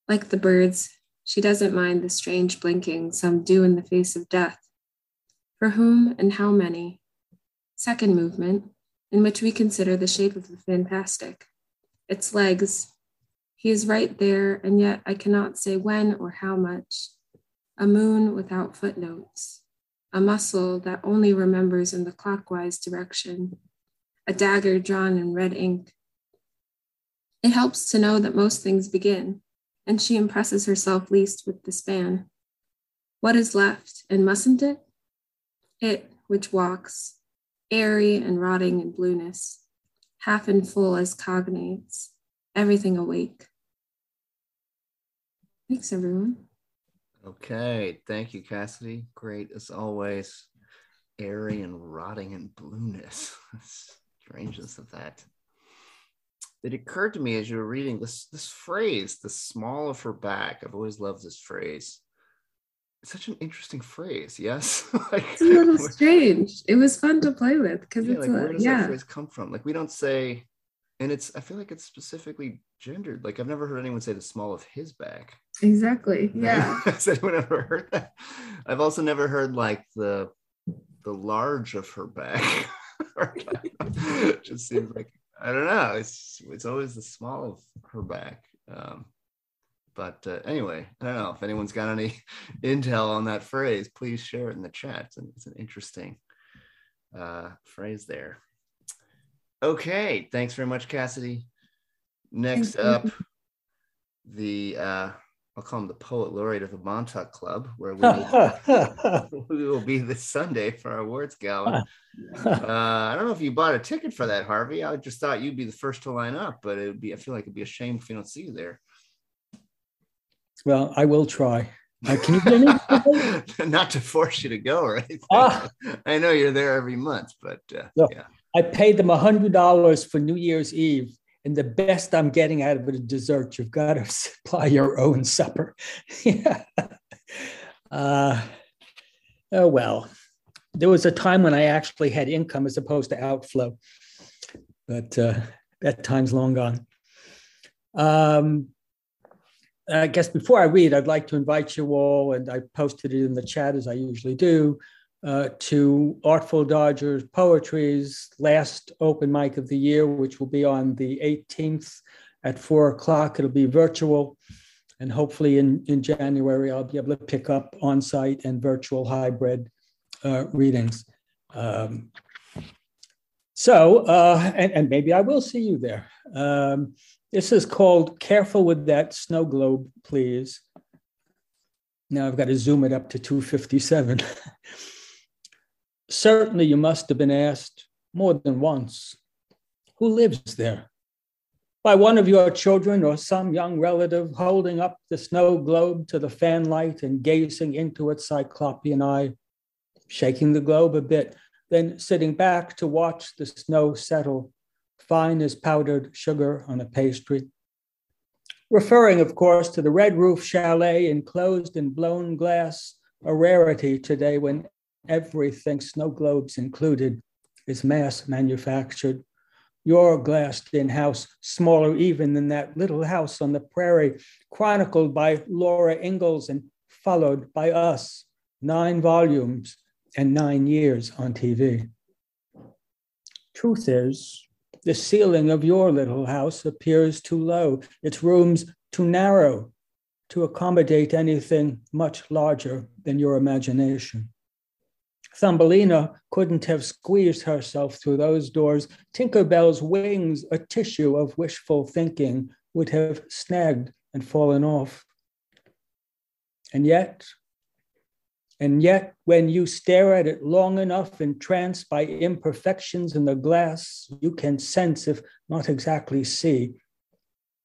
Like the birds, she doesn't mind the strange blinking some do in the face of death. For whom and how many? Second movement, in which we consider the shape of the fantastic, its legs. He is right there, and yet I cannot say when or how much. A moon without footnotes, a muscle that only remembers in the clockwise direction, a dagger drawn in red ink. It helps to know that most things begin, and she impresses herself least with the span. What is left, and mustn't it? It which walks, airy and rotting in blueness, half and full as cognates, everything awake. Thanks, everyone. Okay, thank you, Cassidy. Great as always. Airy and rotting in blueness. *laughs* Strangeness of that. It occurred to me as you were reading this this phrase, the small of her back. I've always loved this phrase. such an interesting phrase. Yes, *laughs* like, It's a little strange. It was fun to play with because yeah, it's like where a, does that phrase come from? Like we don't say, and it's. I feel like it's specifically gendered. Like I've never heard anyone say the small of his back. Exactly. *laughs* Yeah. *laughs* Has anyone ever heard that? I've also never heard like the the large of her back. *laughs* it just seems like I don't know. It's it's always the small of her back. Um, but uh, anyway, I don't know if anyone's got any intel on that phrase. Please share it in the chat. It's an, it's an interesting uh, phrase there. Okay, thanks very much, Cassidy. Next up, the uh, I'll call him the poet laureate of the Montauk Club, where we will, *laughs* *laughs* we will be this Sunday for our awards gala. Uh, I don't know if you bought a ticket for that, Harvey. I just thought you'd be the first to line up, but it would be. I feel like it'd be a shame if we don't see you there. Well, I will try. Uh, can you? *laughs* Not to force you to go or anything. Ah. I know you're there every month, but uh, yeah. I paid them $100 for New Year's Eve, and the best I'm getting out of it is dessert. You've got to *laughs* supply your own supper. *laughs* yeah. Uh, oh, well. There was a time when I actually had income as opposed to outflow, but uh, that time's long gone. Um, I guess before I read, I'd like to invite you all, and I posted it in the chat as I usually do, uh, to Artful Dodgers Poetry's last open mic of the year, which will be on the 18th at four o'clock. It'll be virtual. And hopefully in, in January, I'll be able to pick up on site and virtual hybrid uh, readings. Um, so, uh, and, and maybe I will see you there. Um, this is called Careful with That Snow Globe, Please. Now I've got to zoom it up to 257. *laughs* Certainly, you must have been asked more than once who lives there? By one of your children or some young relative holding up the snow globe to the fanlight and gazing into its cyclopean eye, shaking the globe a bit, then sitting back to watch the snow settle, fine as powdered sugar on a pastry. Referring, of course, to the red roof chalet enclosed in blown glass, a rarity today when everything snow globes included is mass manufactured. Your glassed in house, smaller even than that little house on the prairie, chronicled by Laura Ingalls and followed by us, nine volumes and nine years on TV. Truth is, the ceiling of your little house appears too low, its rooms too narrow to accommodate anything much larger than your imagination. Thumbelina couldn't have squeezed herself through those doors. Tinkerbell's wings, a tissue of wishful thinking, would have snagged and fallen off. And yet, and yet, when you stare at it long enough, entranced by imperfections in the glass, you can sense, if not exactly see,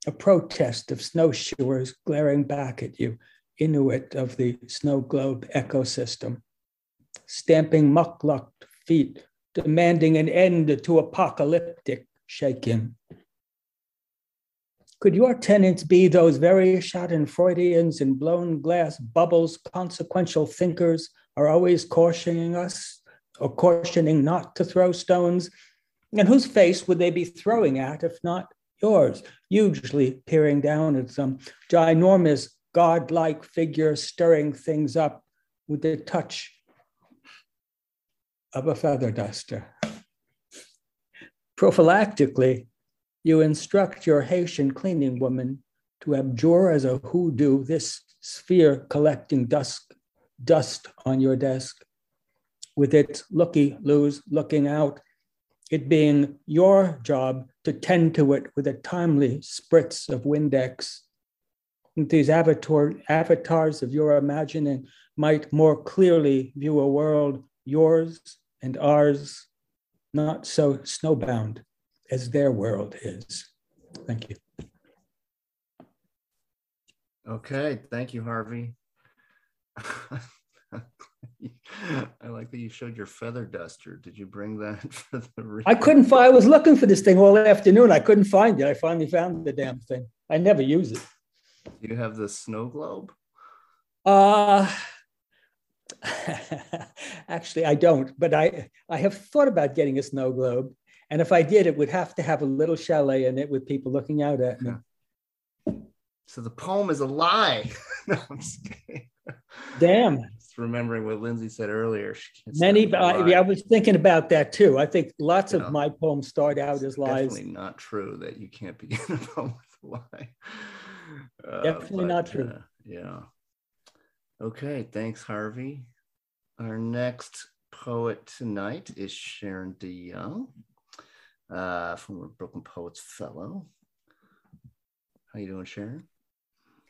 a protest of snowshoers glaring back at you, Inuit of the snow globe ecosystem stamping mucklucked feet, demanding an end to apocalyptic shaking. Could your tenants be those very Schadenfreudians in blown glass bubbles, consequential thinkers are always cautioning us or cautioning not to throw stones? And whose face would they be throwing at if not yours? hugely peering down at some ginormous godlike figure stirring things up with the touch of a feather duster. Prophylactically, you instruct your Haitian cleaning woman to abjure as a hoodoo this sphere collecting dust, dust on your desk, with its looky loos looking out, it being your job to tend to it with a timely spritz of Windex. These avatar, avatars of your imagining might more clearly view a world yours and ours, not so snowbound as their world is. Thank you. Okay, thank you, Harvey. *laughs* I like that you showed your feather duster. Did you bring that *laughs* for the? Read? I couldn't find. I was looking for this thing all afternoon. I couldn't find it. I finally found the damn thing. I never use it. You have the snow globe. Uh *laughs* Actually, I don't, but I, I have thought about getting a snow globe. And if I did, it would have to have a little chalet in it with people looking out at me. *laughs* So the poem is a lie. *laughs* no, Damn. Just remembering what Lindsay said earlier. Many, I, I, was thinking about that too. I think lots of my poems start out as lies. Definitely not true that you can't begin a poem with a lie. Uh, definitely but, not true. Uh, yeah. Okay. Thanks, Harvey. Our next poet tonight is Sharon DeYoung, uh, from Brooklyn Poets Fellow. How you doing, Sharon?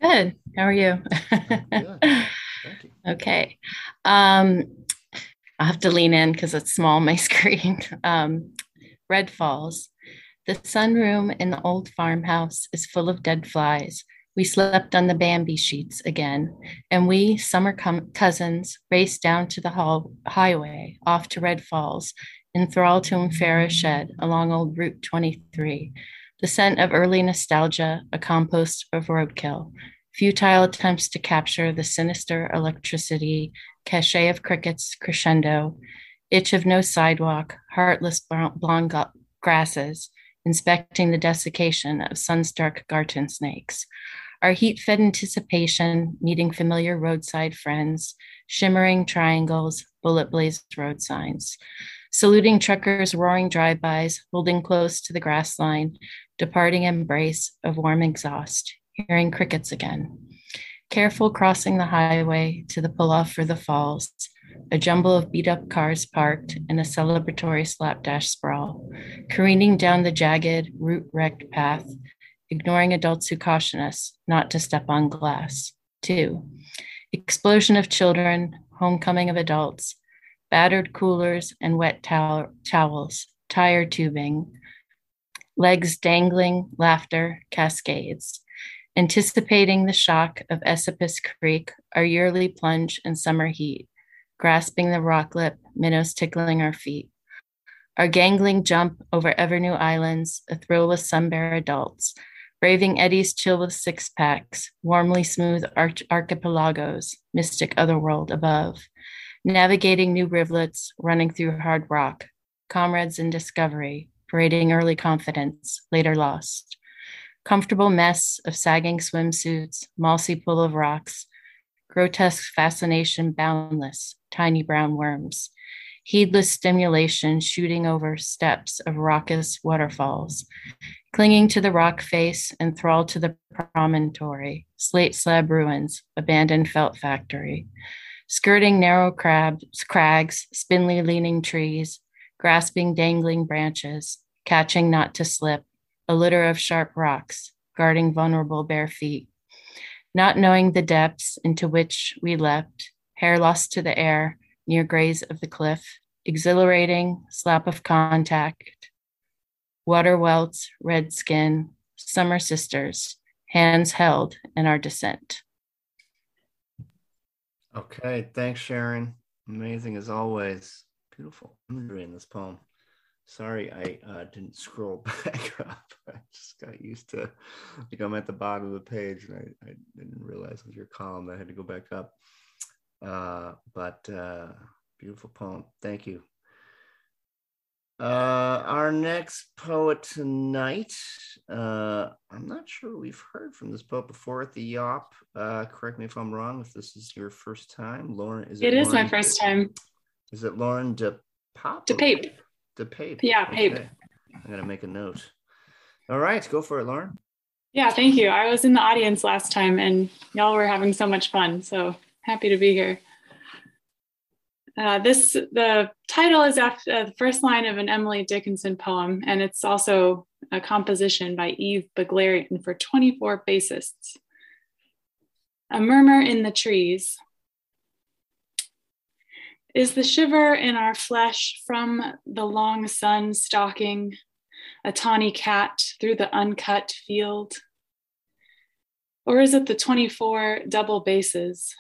Good. How are you? Good. *laughs* Thank you. Okay. Um, I'll have to lean in because it's small my *laughs* screen. Um, Red Falls. The sunroom in the old farmhouse is full of dead flies. We slept on the Bambi sheets again, and we, summer com- cousins, raced down to the hall- highway off to Red Falls in Thralton Farah shed along old Route 23 the scent of early nostalgia, a compost of roadkill, futile attempts to capture the sinister electricity, cachet of crickets crescendo, itch of no sidewalk, heartless blonde grasses, inspecting the desiccation of sun-struck garden snakes. Our heat-fed anticipation, meeting familiar roadside friends, shimmering triangles, bullet-blazed road signs saluting truckers' roaring drive-bys, holding close to the grass line, departing embrace of warm exhaust, hearing crickets again. Careful crossing the highway to the pull off for the falls, a jumble of beat up cars parked in a celebratory slapdash sprawl, careening down the jagged, root wrecked path, ignoring adults who caution us not to step on glass. Two, explosion of children, homecoming of adults, battered coolers and wet tow- towels, tire tubing, legs dangling, laughter, cascades. Anticipating the shock of Esopus Creek, our yearly plunge in summer heat, grasping the rock lip, minnows tickling our feet. Our gangling jump over ever new islands, a thrill with sunbear adults, braving eddies chill with six packs, warmly smooth arch- archipelagos, mystic otherworld above, navigating new rivulets, running through hard rock, comrades in discovery, parading early confidence, later lost. Comfortable mess of sagging swimsuits, mossy pool of rocks, grotesque fascination boundless, tiny brown worms, heedless stimulation shooting over steps of raucous waterfalls, clinging to the rock face, enthralled to the promontory, slate slab ruins, abandoned felt factory, skirting narrow crabs, crags, spindly leaning trees, grasping dangling branches, catching not to slip, a litter of sharp rocks, guarding vulnerable bare feet. Not knowing the depths into which we leapt, hair lost to the air, near graze of the cliff, exhilarating slap of contact, water welts, red skin, summer sisters, hands held in our descent. Okay, thanks, Sharon. Amazing as always. Beautiful imagery in this poem. Sorry, I uh, didn't scroll *laughs* back up. I just got used to, like, I'm at the bottom of the page and I, I didn't realize it was your column. I had to go back up. Uh, but uh, beautiful poem. Thank you. Uh, our next poet tonight, uh, I'm not sure we've heard from this poet before at the Yawp. Uh, correct me if I'm wrong. If this is your first time, Lauren, is it? It is Lauren my first time. Is it Lauren DePop? DePape. DePape. Yeah, Pape. Okay. I'm gonna make a note. All right, go for it, Lauren. Yeah, thank you. I was in the audience last time, and y'all were having so much fun. So happy to be here. Uh, this the title is after uh, the first line of an Emily Dickinson poem, and it's also a composition by Eve Beglarian for 24 bassists. A murmur in the trees. Is the shiver in our flesh from the long sun stalking a tawny cat through the uncut field? Or is it the 24 double basses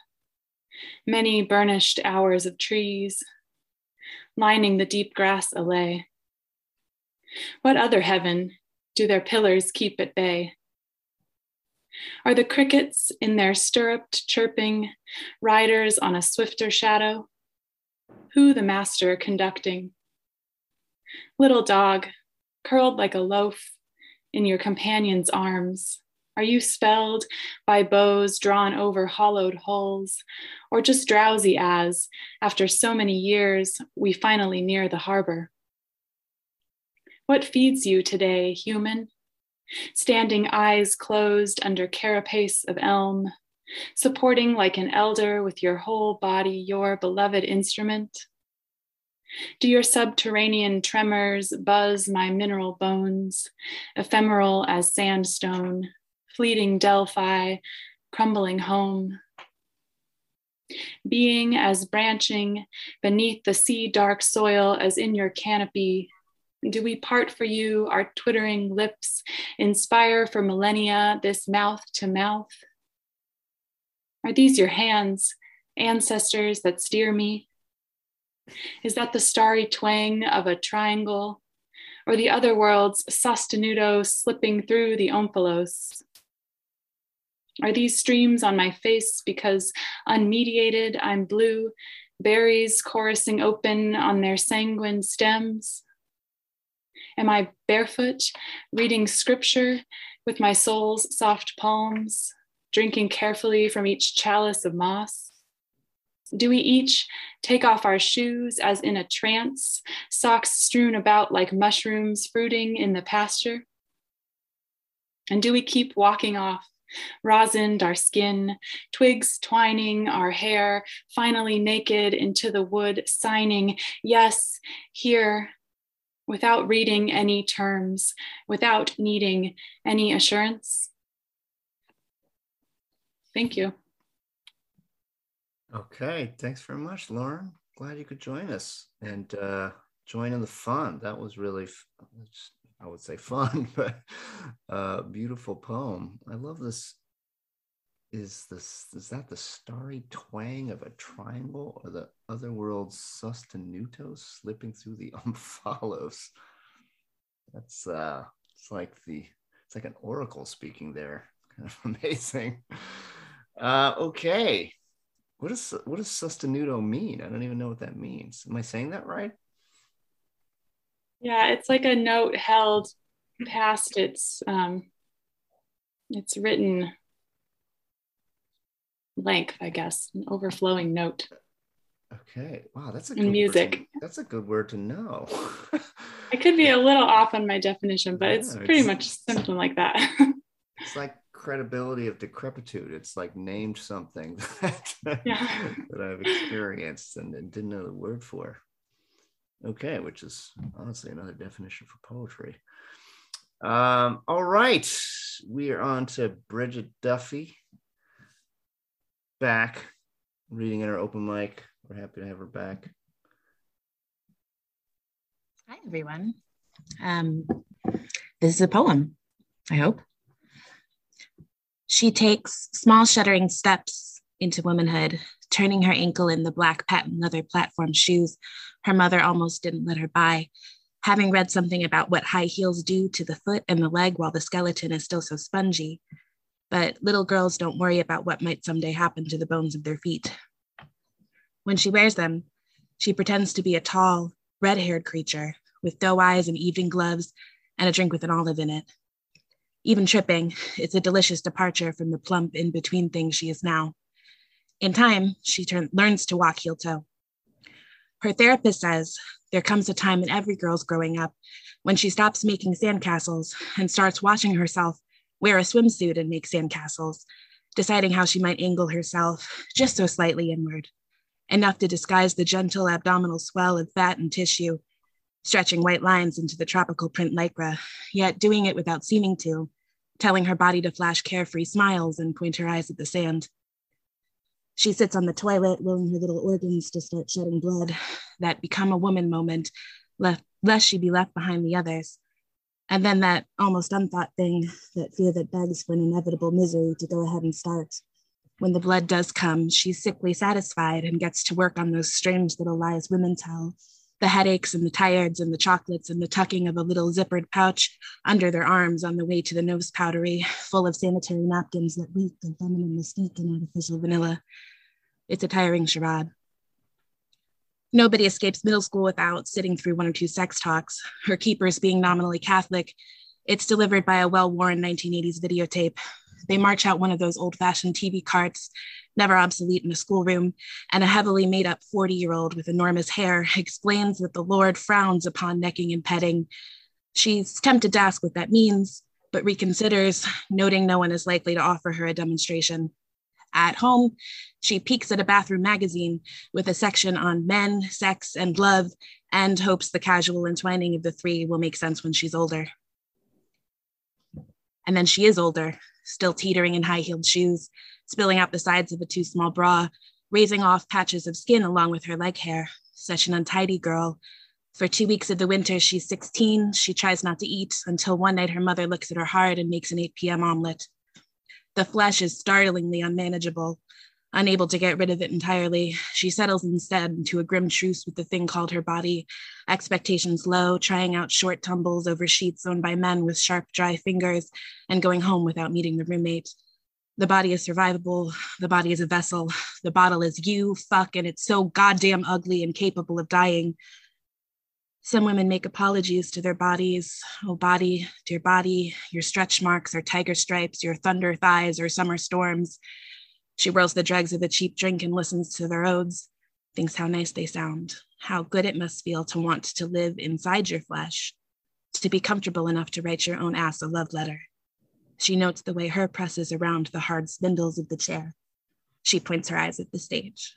many burnished hours of trees, lining the deep grass allay. What other heaven do their pillars keep at bay? Are the crickets in their stirruped chirping, riders on a swifter shadow? Who the master conducting? Little dog, curled like a loaf in your companion's arms, are you spelled by bows drawn over hollowed hulls, or just drowsy as, after so many years, we finally near the harbor? What feeds you today, human? Standing eyes closed under carapace of elm, supporting like an elder with your whole body your beloved instrument? Do your subterranean tremors buzz my mineral bones, ephemeral as sandstone, fleeting Delphi, crumbling home? Being as branching beneath the sea dark soil as in your canopy, do we part for you, our twittering lips, inspire for millennia this mouth to mouth? Are these your hands, ancestors that steer me? Is that the starry twang of a triangle, or the other world's sostenuto slipping through the omphalos? Are these streams on my face because unmediated I'm blue, berries chorusing open on their sanguine stems? Am I barefoot, reading scripture with my soul's soft palms, drinking carefully from each chalice of moss? Do we each take off our shoes as in a trance, socks strewn about like mushrooms fruiting in the pasture? And do we keep walking off, rosined our skin, twigs twining our hair, finally naked into the wood, signing, Yes, here, without reading any terms, without needing any assurance? Thank you. Okay, thanks very much, Lauren. Glad you could join us and uh, join in the fun. That was really, I would say fun, *laughs* but uh, beautiful poem. I love this. Is this is that the starry twang of a triangle or the other world's sostenuto slipping through the *laughs* omphalos? That's uh, it's like the it's like an oracle speaking there. Kind of *laughs* amazing. Uh, okay, what does what does sostenuto mean? I don't even know what that means. Am I saying that right? Yeah, it's like a note held past its um its written length, I guess, an overflowing note. Okay. Wow, that's a good music. To, that's a good word to know. *laughs* I could be a little off on my definition, but yeah, it's pretty it's, much something like that. *laughs* it's like credibility of decrepitude. It's like named something *laughs* that, yeah. that I've experienced and, and didn't know the word for. Okay, which is honestly another definition for poetry. Um, all right, we are on to Bridget Duffy. Back, reading in our open mic. We're happy to have her back. Hi, everyone. Um, this is a poem, I hope. She takes small, shuddering steps into womanhood, turning her ankle in the black patent leather platform shoes her mother almost didn't let her buy. Having read something about what high heels do to the foot and the leg while the skeleton is still so spongy. But little girls don't worry about what might someday happen to the bones of their feet. When she wears them, she pretends to be a tall, red haired creature with doe eyes and evening gloves and a drink with an olive in it. Even tripping, it's a delicious departure from the plump in between things she is now. In time, she turn, learns to walk heel toe. Her therapist says there comes a time in every girl's growing up when she stops making sandcastles and starts watching herself wear a swimsuit and make sandcastles, deciding how she might angle herself just so slightly inward, enough to disguise the gentle abdominal swell of fat and tissue, stretching white lines into the tropical print lycra, yet doing it without seeming to, telling her body to flash carefree smiles and point her eyes at the sand. She sits on the toilet, willing her little organs to start shedding blood, that become a woman moment, left, lest she be left behind the others. And then that almost unthought thing, that fear that begs for an inevitable misery to go ahead and start. When the blood does come, she's sickly satisfied and gets to work on those strange little lies women tell, The headaches and the tired's and the chocolates and the tucking of a little zippered pouch under their arms on the way to the nose powdery, full of sanitary napkins that reek of feminine mystique and artificial vanilla. It's a tiring charade. Nobody escapes middle school without sitting through one or two sex talks, her keepers being nominally Catholic. It's delivered by a well worn 1980s videotape. They march out one of those old fashioned TV carts, never obsolete in a schoolroom, and a heavily made up 40 year old with enormous hair explains that the Lord frowns upon necking and petting. She's tempted to ask what that means, but reconsiders, noting no one is likely to offer her a demonstration. At home, she peeks at a bathroom magazine with a section on men, sex, and love, and hopes the casual entwining of the three will make sense when she's older. And then she is older, still teetering in high heeled shoes, spilling out the sides of a too small bra, raising off patches of skin along with her leg hair. Such an untidy girl. For two weeks of the winter, she's 16. She tries not to eat until one night her mother looks at her hard and makes an 8 p.m. omelet. The flesh is startlingly unmanageable. Unable to get rid of it entirely, she settles instead into a grim truce with the thing called her body, expectations low, trying out short tumbles over sheets owned by men with sharp, dry fingers, and going home without meeting the roommate. The body is survivable. The body is a vessel. The bottle is you, fuck, and it's so goddamn ugly and capable of dying. Some women make apologies to their bodies. Oh, body, dear body, your stretch marks or tiger stripes, your thunder thighs or summer storms. She whirls the dregs of the cheap drink and listens to their odes, thinks how nice they sound, how good it must feel to want to live inside your flesh, to be comfortable enough to write your own ass a love letter. She notes the way her presses around the hard spindles of the chair. She points her eyes at the stage.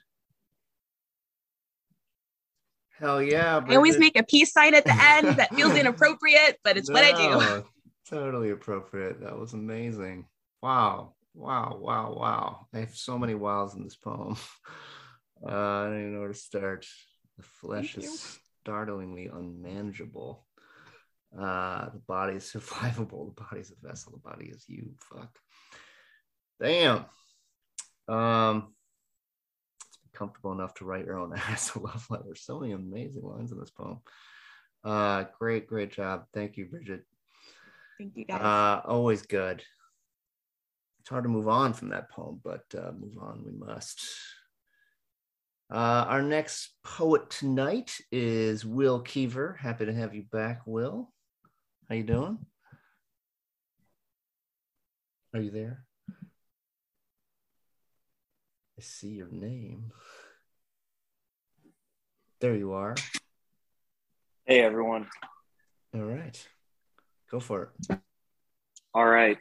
Hell yeah. I always make a peace sign at the end that feels *laughs* inappropriate, but it's what I do. Totally appropriate. That was amazing. Wow. Wow. Wow. Wow. I have so many wows in this poem. *laughs* Uh, I don't even know where to start. The flesh Thank you. is startlingly unmanageable. Uh, the body is *laughs* survivable. The body is a vessel. The body is you. Fuck. Damn. Um, it's comfortable enough to write your own *laughs* ass a love letter. So many amazing lines in this poem. Uh, great, great job. Thank you, Bridget. Thank you guys. Uh, always good. It's hard to move on from that poem, but uh, move on we must. Uh, our next poet tonight is Will Keever. Happy to have you back, Will. How you doing? Are you there? I see your name. There you are. Hey everyone. All right. Go for it. All right.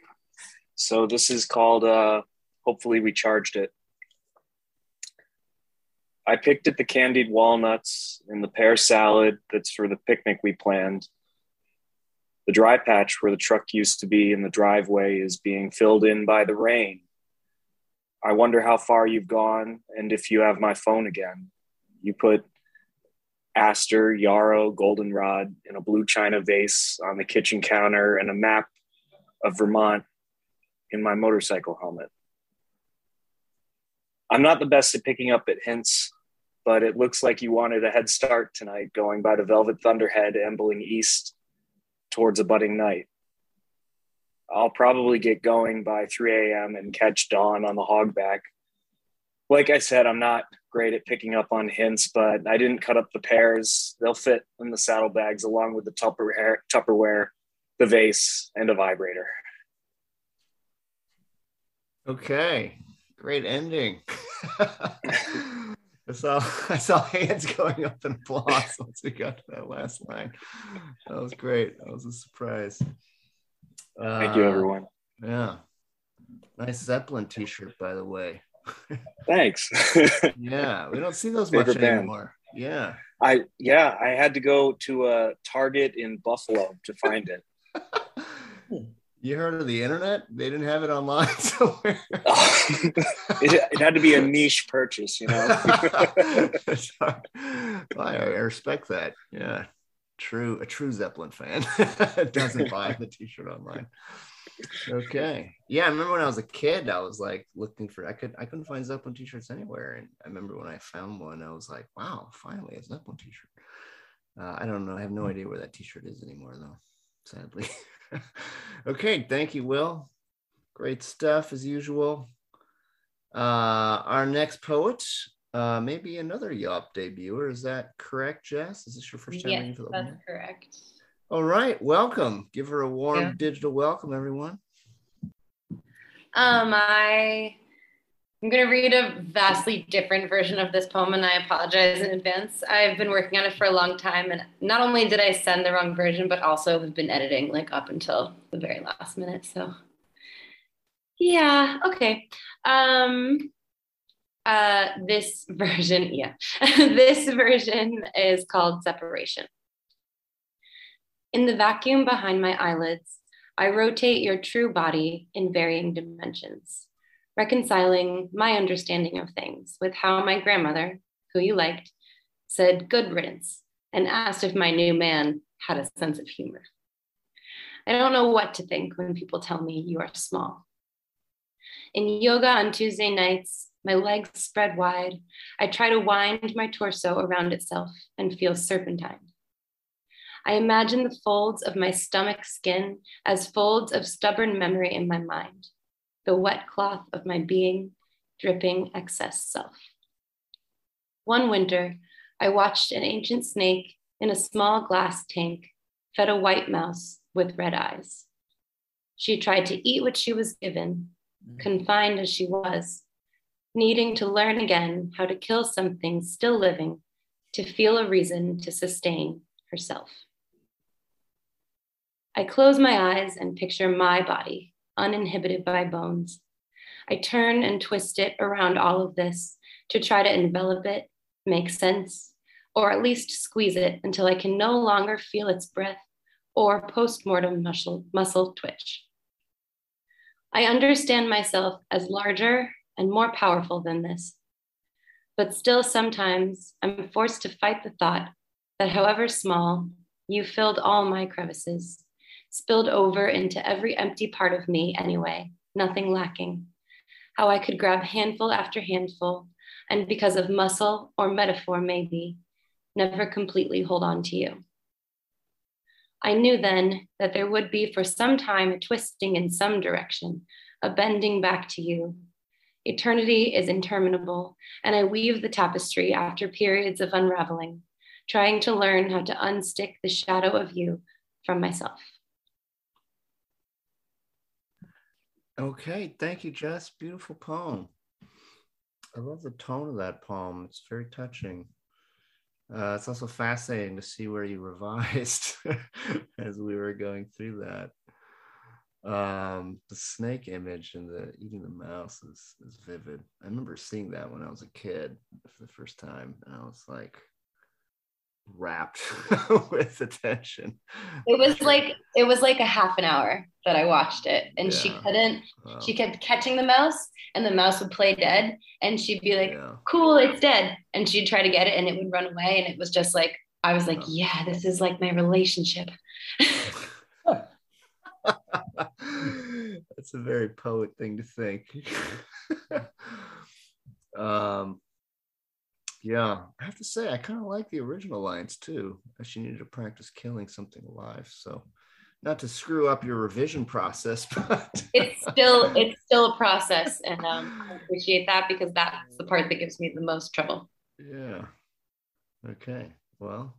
So this is called uh hopefully we charged it. I picked at the candied walnuts and the pear salad that's for the picnic we planned. The dry patch where the truck used to be in the driveway is being filled in by the rain. I wonder how far you've gone and if you have my phone again. You put aster, yarrow, goldenrod in a blue china vase on the kitchen counter and a map of Vermont in my motorcycle helmet. I'm not the best at picking up at hints, but it looks like you wanted a head start tonight going by the Velvet Thunderhead ambling east towards a budding night. I'll probably get going by 3 a.m. and catch dawn on the hogback. Like I said, I'm not great at picking up on hints, but I didn't cut up the pears. They'll fit in the saddlebags along with the Tupperware, Tupperware, the vase, and a vibrator. Okay, great ending. *laughs* *laughs* I saw I saw hands going up in applause once we got to that last line. That was great. That was a surprise. Thank you, Uh, everyone. Yeah, nice Zeppelin T-shirt, by the way. *laughs* Thanks. yeah, we don't see those much Favorite band. anymore. Yeah. I yeah, I had to go to a Target in Buffalo to find it. You heard of the internet? They didn't have it online *laughs* somewhere. *laughs* it, it had to be a niche purchase, you know. *laughs* Well, I respect that. Yeah, true. A true Zeppelin fan doesn't buy the T-shirt online. Okay. Yeah, I remember when I was a kid, I was like looking for. I could I couldn't find Zeppelin T-shirts anywhere, and I remember when I found one, I was like, "Wow, finally a Zeppelin T-shirt." Uh, I don't know. I have no idea where that T-shirt is anymore, though. Sadly. *laughs* okay, thank you, Will. Great stuff as usual. Uh, our next poet, uh, maybe another Yawp debuter. Is that correct, Jess? Is this your first time yes, reading for the that's correct. All right, welcome. Give her a warm Yeah. digital welcome, everyone. Um, I I'm gonna read a vastly different version of this poem, and I apologize in advance. I've been working on it for a long time, and not only did I send the wrong version, but also have been editing like up until the very last minute. So, yeah, okay. Um, uh, this *laughs* version, yeah, *laughs* this version is called Separation. In the vacuum behind my eyelids, I rotate your true body in varying dimensions, reconciling my understanding of things with how my grandmother, who you liked, said good riddance and asked if my new man had a sense of humor. I don't know what to think when people tell me you are small. In yoga on Tuesday nights, my legs spread wide. I try to wind my torso around itself and feel serpentine. I imagine the folds of my stomach skin as folds of stubborn memory in my mind, the wet cloth of my being dripping excess self. One winter, I watched an ancient snake in a small glass tank fed a white mouse with red eyes. She tried to eat what she was given, mm. confined as she was, needing to learn again how to kill something still living to feel a reason to sustain herself. I close my eyes and picture my body, uninhibited by bones. I turn and twist it around all of this to try to envelop it, make sense, or at least squeeze it until I can no longer feel its breath or postmortem muscle, muscle twitch. I understand myself as larger and more powerful than this, but still sometimes I'm forced to fight the thought that however small, you filled all my crevices, spilled over into every empty part of me anyway, nothing lacking. How I could grab handful after handful, and because of muscle or metaphor, maybe, never completely hold on to you. I knew then that there would be for some time a twisting in some direction, a bending back to you. Eternity is interminable, and I weave the tapestry after periods of unraveling, trying to learn how to unstick the shadow of you from myself. Okay, thank you, Jess. Beautiful poem. I love the tone of that poem. It's very touching. Uh, it's also fascinating to see where you revised *laughs* as we were going through that. Um, the snake image and the eating the mouse is, is vivid. I remember seeing that when I was a kid for the first time, and I was like wrapped *laughs* with attention. It was like it was like a half an hour that I watched it, and she couldn't. Wow. She kept catching the mouse, and the mouse would play dead, and she'd be like, "Cool, it's dead," and she'd try to get it, and it would run away, and it was just like I was like, "Yeah, this is like my relationship." *laughs* *laughs* That's a very poet thing to think. um, yeah, I have to say, I kind of like the original lines too. She needed to practice killing something alive. So, not to screw up your revision process, *laughs* but it's still *laughs* it's still a process, and um, I appreciate that because that's the part that gives me the most trouble. yeah. Okay. Well,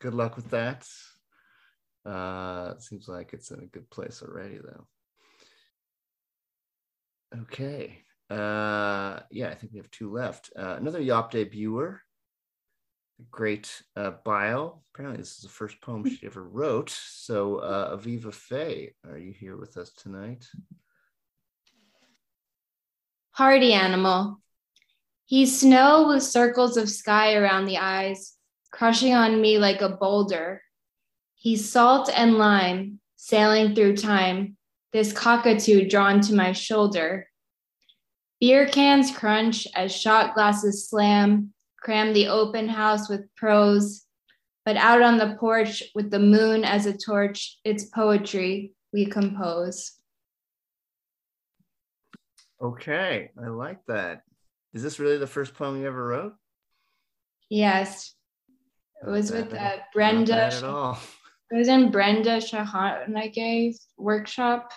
good luck with that. Uh, it seems like it's in a good place already, though. Okay. Uh, yeah, I think we have two left. Uh, another Yawp debuter. Great uh, bio. Apparently, this is the first poem she ever wrote. So, uh, Aviva Faye, are you here with us tonight? Hardy animal. He's snow with circles of sky around the eyes, crushing on me like a boulder. He's salt and lime, sailing through time, this cockatoo drawn to my shoulder. Beer cans crunch as shot glasses slam, cram the open house with prose. But out on the porch with the moon as a torch, it's poetry we compose. Okay, I like that. Is this really the first poem you ever wrote? Yes. It was with uh, Brenda. at all. It was in Brenda Shahanike's workshop.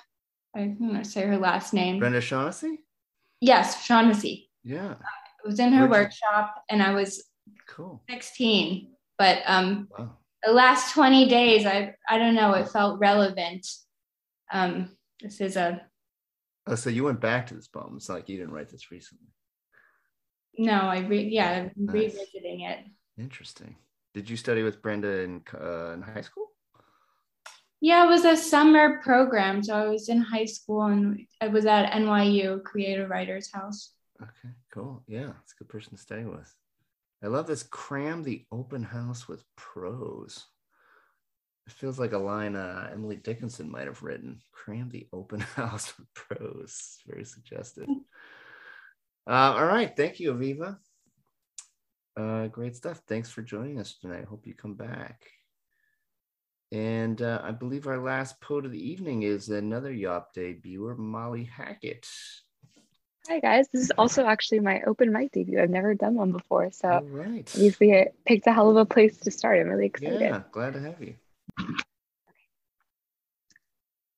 I don't know say her last name. Brenda Shaughnessy? Yes, Shaughnessy. Yeah. It was in her Where'd you- workshop, and I was Cool. 16. But um, Wow. the last 20 days, I I don't know, it felt relevant. Um, this is a Oh, so you went back to this poem. It's not like you didn't write this recently. no, I re- yeah, I'm Nice. revisiting it. Interesting. Did you study with Brenda in, uh, in high school? Yeah, it was a summer program. So I was in high school and I was at NYU Creative Writers House. Okay, cool. Yeah, it's a good person to stay with. I love this cram the open house with prose. It feels like a line uh, Emily Dickinson might have written. Cram the open *laughs* house with prose. Very suggestive. Uh, all right. Thank you, Aviva. Uh, great stuff. Thanks for joining us tonight. Hope you come back. And uh, I believe our last poet of the evening is another Yawp debuter, Molly Hackett. Hi guys, this is also actually my open mic debut. I've never done one before, so All right. obviously it picked a hell of a place to start. I'm really excited. Yeah, glad to have you.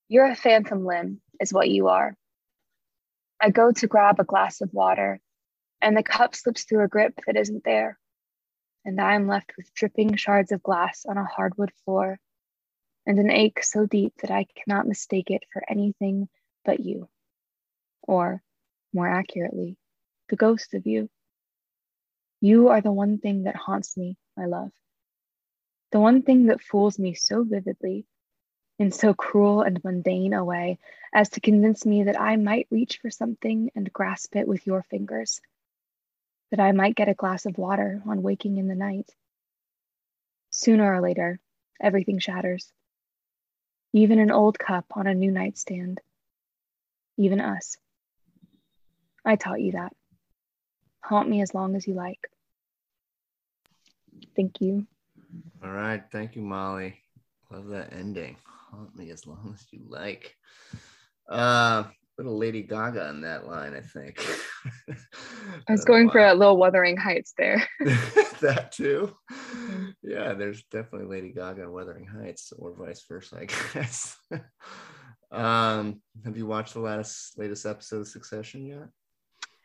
You're a phantom limb, is what you are. I go to grab a glass of water, and the cup slips through a grip that isn't there. And I am left with dripping shards of glass on a hardwood floor, and an ache so deep that I cannot mistake it for anything but you. Or, more accurately, the ghost of you. You are the one thing that haunts me, my love. The one thing that fools me so vividly in so cruel and mundane a way as to convince me that I might reach for something and grasp it with your fingers, that I might get a glass of water on waking in the night. Sooner or later, everything shatters. Even an old cup on a new nightstand. Even us. I taught you that. Haunt me as long as you like. Thank you. All right. Thank you, Molly. Love that ending. Haunt me as long as you like. Uh, little Lady Gaga in that line, I think. *laughs* I was going for a little Wuthering Heights there. *laughs* that too. Yeah, there's definitely Lady Gaga in Wuthering Heights, or vice versa, I *laughs* guess. um, have you watched the latest latest episode of Succession yet?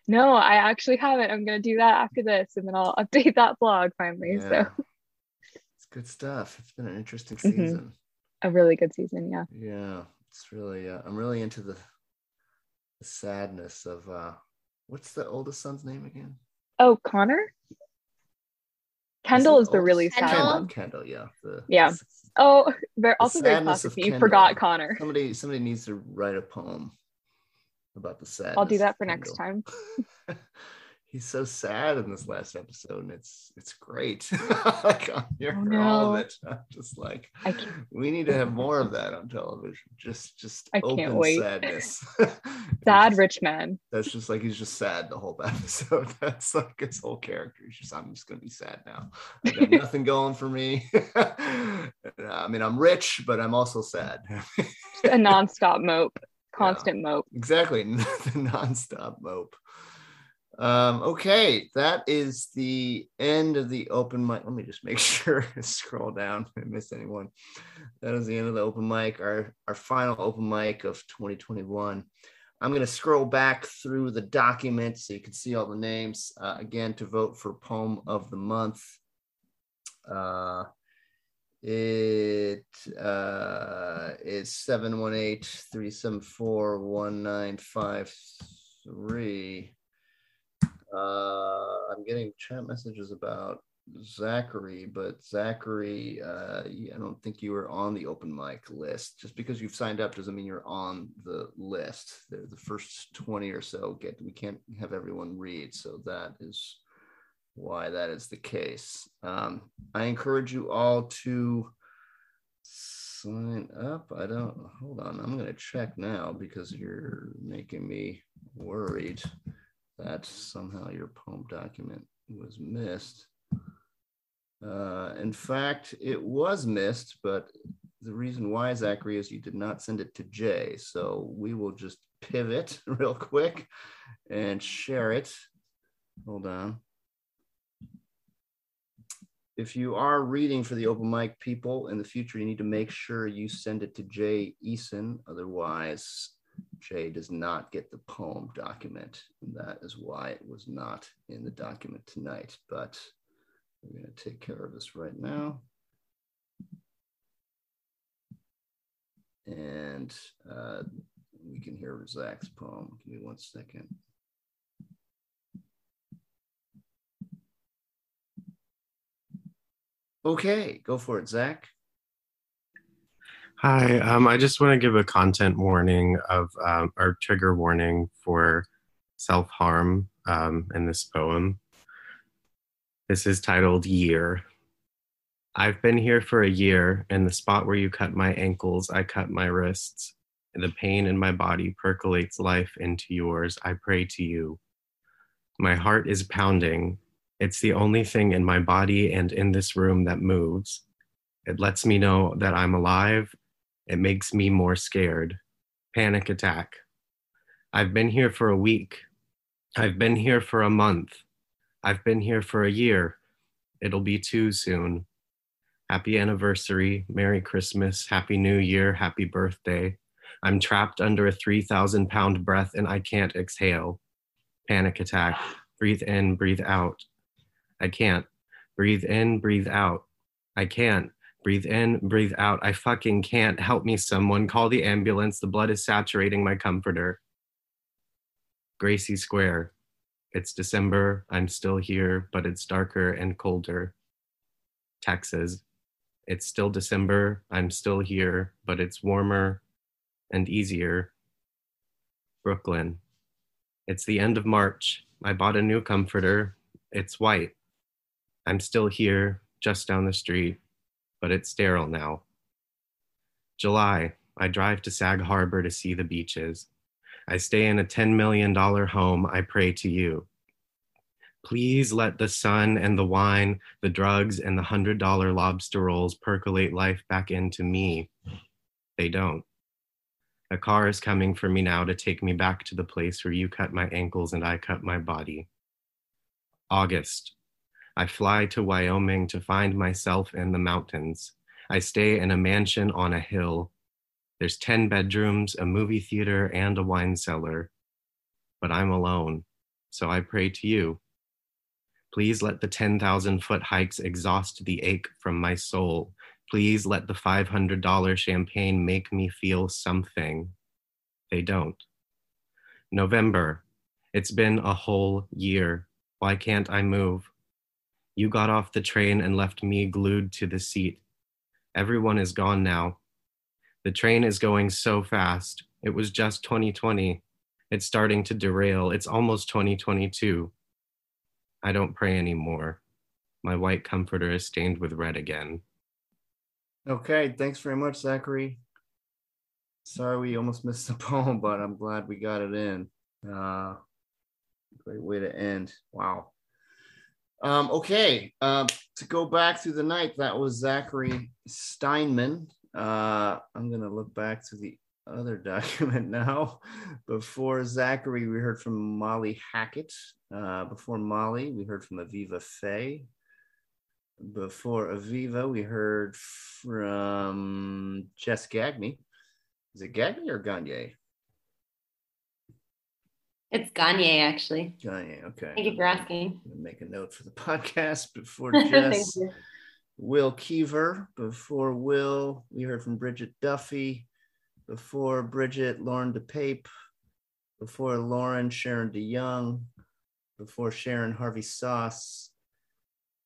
No, I actually haven't. I'm going to do that after this and then I'll update that blog finally. Yeah. So, It's good stuff. It's been an interesting Mhm. season. a really good season. Yeah. Yeah, it's really. Uh, I'm really into the, the sadness of uh, what's the oldest son's name again? Oh, Connor? Kendall is the oldest? really sad Kendall. one. Kendall, yeah. The, Yeah. Oh, very, the also very sadness classic. of You forgot Connor. Somebody, somebody needs to write a poem about the sadness. I'll do that for of next time. *laughs* He's so sad in this last episode, and it's it's great. *laughs* *laughs* like I'm here Oh, for all no. of it. I'm just like, we need to have more of that on television. Just just I can't open wait. sadness. *laughs* Sad rich man. That's just like he's just sad the whole episode. That's like his whole character. He's just I'm just gonna be sad now. I got nothing going for me. Uh, I mean, I'm rich, but I'm also sad. A nonstop mope, constant mope. exactly, the nonstop mope. Um, okay, that is the end of the open mic. Let me just make *laughs* sure scroll down. I missed anyone. That is the end of the open mic. Our our final open mic of 2021. I'm going to scroll back through the document so you can see all the names. Uh, again, to vote for poem of the month. Uh, it uh, is 718-374-1953. Uh, I'm getting chat messages about Zachary, but Zachary, uh, I don't think you were on the open mic list. Just because you've signed up doesn't mean you're on the list. The, the first 20 or so get, we can't have everyone read. So that is why that is the case. Um, I encourage you all to sign up. I don't, hold on, I'm going to check now because you're making me worried that somehow your poem document was missed. Uh, in fact, it was missed, but the reason why, Zachary, is you did not send it to Jay. So we will just pivot *laughs* real quick and share it. Hold on. if you are reading for the open mic people in the future, you need to make sure you send it to Jay Eason. Otherwise, Jay does not get the poem document. And that is why it was not in the document tonight. But we're going to take care of this right now. And uh, we can hear Zach's poem. Give me one second. Okay, go for it, Zach. Hi, um, I just want to give a content warning of um, or trigger warning for self harm um, in this poem. This is titled Year. I've been here for a year. In the spot where you cut my ankles, I cut my wrists. The pain in my body percolates life into yours. I pray to you. My heart is pounding. It's the only thing in my body and in this room that moves. It lets me know that I'm alive. It makes me more scared. Panic attack. I've been here for a week. I've been here for a month. I've been here for a year. It'll be too soon. Happy anniversary, Merry Christmas, Happy New Year, Happy birthday. I'm trapped under a 3,000 pound breath and I can't exhale. Panic attack. Breathe in, breathe out. I can't. Breathe in, breathe out. I can't. Breathe in, breathe out. I fucking can't. Help me, someone. Call the ambulance. The blood is saturating my comforter. Gracie Square. It's December. I'm still here, but it's darker and colder. Texas. It's still December. I'm still here, but it's warmer and easier. Brooklyn. It's the end of March. I bought a new comforter. It's white. I'm still here, just down the street, but it's sterile now. July, I drive to Sag Harbor to see the beaches. I stay in a $10 million home. I pray to you. Please let the sun and the wine, the drugs, and the $100 lobster rolls percolate life back into me. They don't. A car is coming for me now to take me back to the place where you cut my ankles and I cut my body. August, I fly to Wyoming to find myself in the mountains. I stay in a mansion on a hill. There's 10 bedrooms, a movie theater, and a wine cellar. But I'm alone, so I pray to you. Please let the 10,000 foot hikes exhaust the ache from my soul. Please let the $500 champagne make me feel something. They don't. November. It's been a whole year. Why can't I move? You got off the train and left me glued to the seat. Everyone is gone now. The train is going so fast. It was just 2020. It's starting to derail. It's almost 2022. I don't pray anymore. My white comforter is stained with red again. Okay, thanks very much, Zachary. Sorry we almost missed the *laughs* poem, but I'm glad we got it in. Uh, great way to end. Wow. Um, okay, uh, to go back through the night, that was Zachary Steinman. Uh, I'm going to look back to the other *laughs* document now. Before Zachary, we heard from Molly Hackett. Uh, before Molly, we heard from Aviva Fay. Before Aviva, we heard from Jess Gagne. Is it Gagne or Gagne? It's Gagne, actually. Gagne, okay. Thank you for asking. Make a note for the *laughs* podcast before Jess. Will Keever. Before Will, we heard from Bridget Duffy. Before Bridget, Lauren DePape. Before Lauren, Sharon DeYoung. Before Sharon, Harvey Sauce.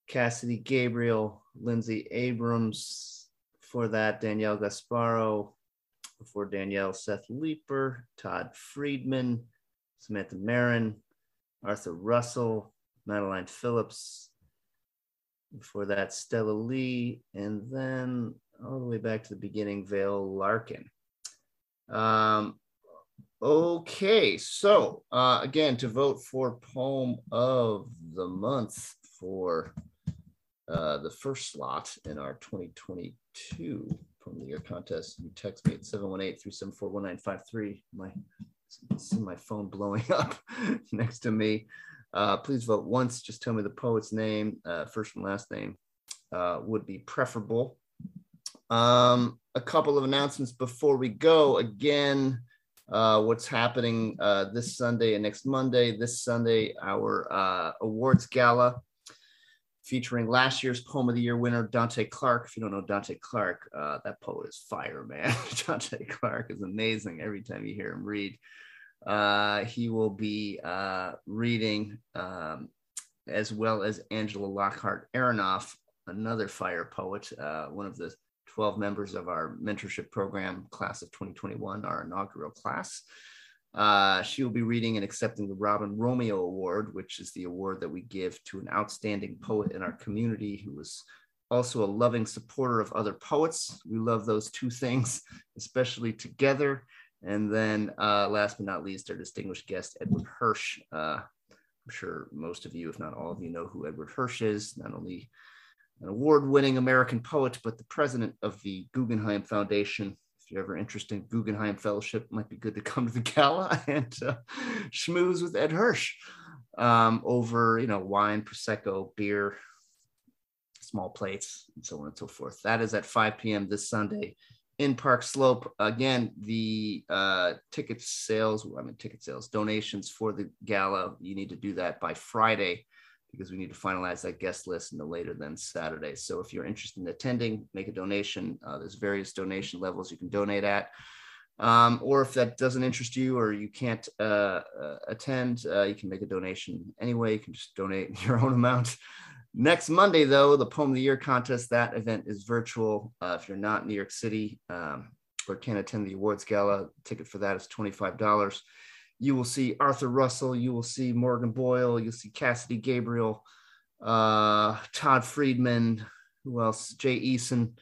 Cassidy Gabriel, Lindsay Abrams. Before that, Danielle Gasparo. Before Danielle, Seth Leeper, Todd Friedman, Samantha Marin, Arthur Russell, Madeline Phillips. Before that, Stella Lee, and then all the way back to the beginning, Vale Larkin. Um, okay, so uh, again, to vote for poem of the month for uh, the first slot in our 2022 Poem of the Year contest, you text me at 718 374 1953. My see my phone blowing *laughs* up next to me. Uh, please vote once. Just tell me the poet's name, uh, first and last name, uh, would be preferable. Um, a couple of announcements before we go. Again, uh, what's happening uh, this Sunday and next Monday. This Sunday, our uh, awards gala featuring last year's Poem of the Year winner, Dante Clark. If you don't know Dante Clark, uh, that poet is fire, man. *laughs* Dante Clark is amazing every time you hear him read. Uh, he will be uh, reading, um, as well as Angela Lockhart Aronoff, another fire poet, uh, one of the 12 members of our mentorship program, class of 2021, our inaugural class. Uh, she will be reading and accepting the Robin Romeo Award, which is the award that we give to an outstanding poet in our community who is also a loving supporter of other poets. We love those two things, *laughs* especially together. And then, uh, last but not least, our distinguished guest, Edward Hirsch. Uh, I'm sure most of you, if not all of you, know who Edward Hirsch is, not only an award winning American poet, but the president of the Guggenheim Foundation. You're ever interested in Guggenheim Fellowship, might be good to come to the gala *laughs* and uh, schmooze with Ed Hirsch um, over, you know, wine, Prosecco, beer, small plates, and so on and so forth. That is at 5 p.m. this Sunday in Park Slope. Again, the uh, ticket sales, I mean, ticket sales, donations for the gala, you need to do that by Friday because we need to finalize that guest list no later than Saturday. So if you're interested in attending, make a donation. Uh, there's various donation levels you can donate at. Um, or if that doesn't interest you or you can't uh, uh, attend, uh, you can make a donation anyway. You can just donate *laughs* your own amount. Next Monday, though, the Poem of the Year contest, that event is virtual. Uh, if you're not in New York City um, or can't attend the awards gala, ticket for that is $25 you will see Arthur Russell, you will see Morgan Boyle, you'll see Cassidy Gabriel, uh, Todd Friedman, who else? Jay Eason,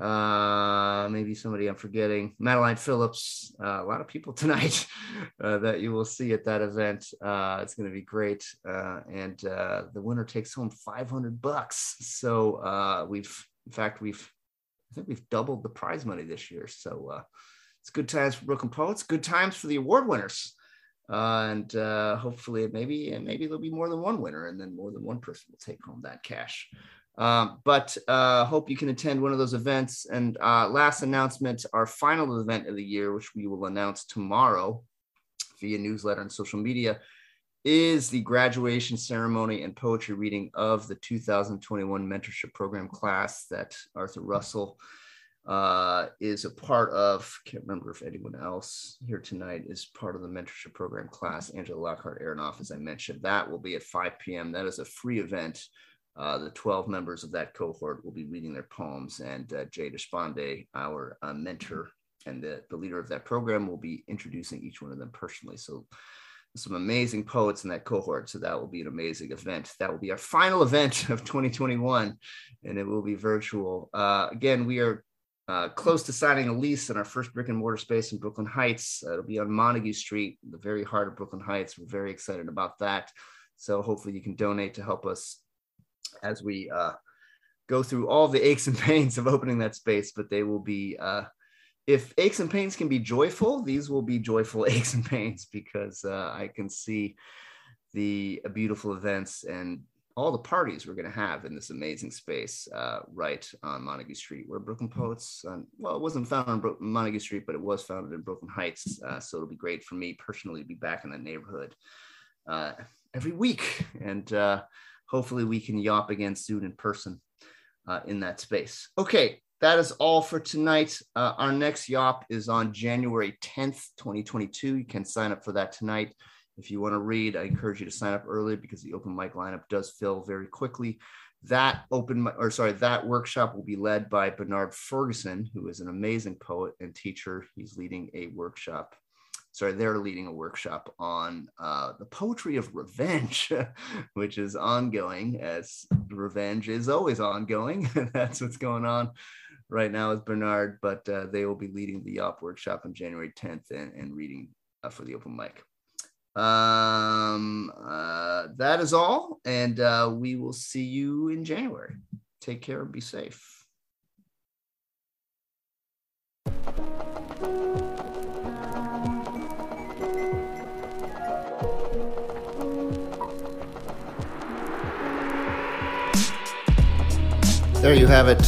uh, maybe somebody I'm forgetting, Madeline Phillips, uh, a lot of people *laughs* tonight uh, that you will see at that event. Uh, it's going to be great, uh, and the winner takes home 500 bucks. So we've, in fact, we've, I think we've doubled the prize money this year. So it's good times for Brooklyn Poets, good times for the award winners uh, and uh, hopefully maybe maybe there'll be more than one winner and then more than one person will take home that cash. Um, but uh, hope you can attend one of those events. And uh, last announcement our final event of the year which we will announce tomorrow via newsletter and social media is the graduation ceremony and poetry reading of the 2021 mentorship program class that arthur russell uh, is a part of, can't remember if anyone else here tonight is part of the mentorship program class. Angela Lockhart Aronoff, as I mentioned, that will be at 5 p.m. That is a free event. Uh, the 12 members of that cohort will be reading their poems, and uh, Jay Deshpande, our uh, mentor and the, the leader of that program, will be introducing each one of them personally. So, some amazing poets in that cohort. So, that will be an amazing event. That will be our final event *laughs* of 2021, and it will be virtual. Uh, again, we are uh, close to signing a lease in our first brick and mortar space in Brooklyn Heights. Uh, it'll be on Montague Street, the very heart of Brooklyn Heights. We're very excited about that. So hopefully you can donate to help us as we uh, go through all the aches and *laughs* pains of opening that space. But they will be, uh, if aches and pains can be joyful, these will be joyful *laughs* aches and pains because uh, I can see the beautiful events and all the parties we're going to have in this amazing space uh, right on Montague Street, where Brooklyn Poets, um, well, it wasn't founded on Bro- Montague Street, but it was founded in Brooklyn Heights. Uh, so it'll be great for me personally to be back in that neighborhood uh, every week. And uh, hopefully we can yawp again soon in person uh, in that space. Okay, that is all for tonight. Uh, our next yawp is on January 10th, 2022. You can sign up for that tonight. If you want to read, I encourage you to sign up early because the open mic lineup does fill very quickly. That open or sorry, that workshop will be led by Bernard Ferguson, who is an amazing poet and teacher. He's leading a workshop. Sorry, they're leading a workshop on uh, the poetry of revenge, *laughs* which is ongoing, as revenge is always ongoing. *laughs* That's what's going on right now with Bernard, but uh, they will be leading the Yawp workshop on January 10th and, and reading uh, for the open mic. Um, uh, that is all. And uh, we will see you in January. Take care and be safe. there you have it.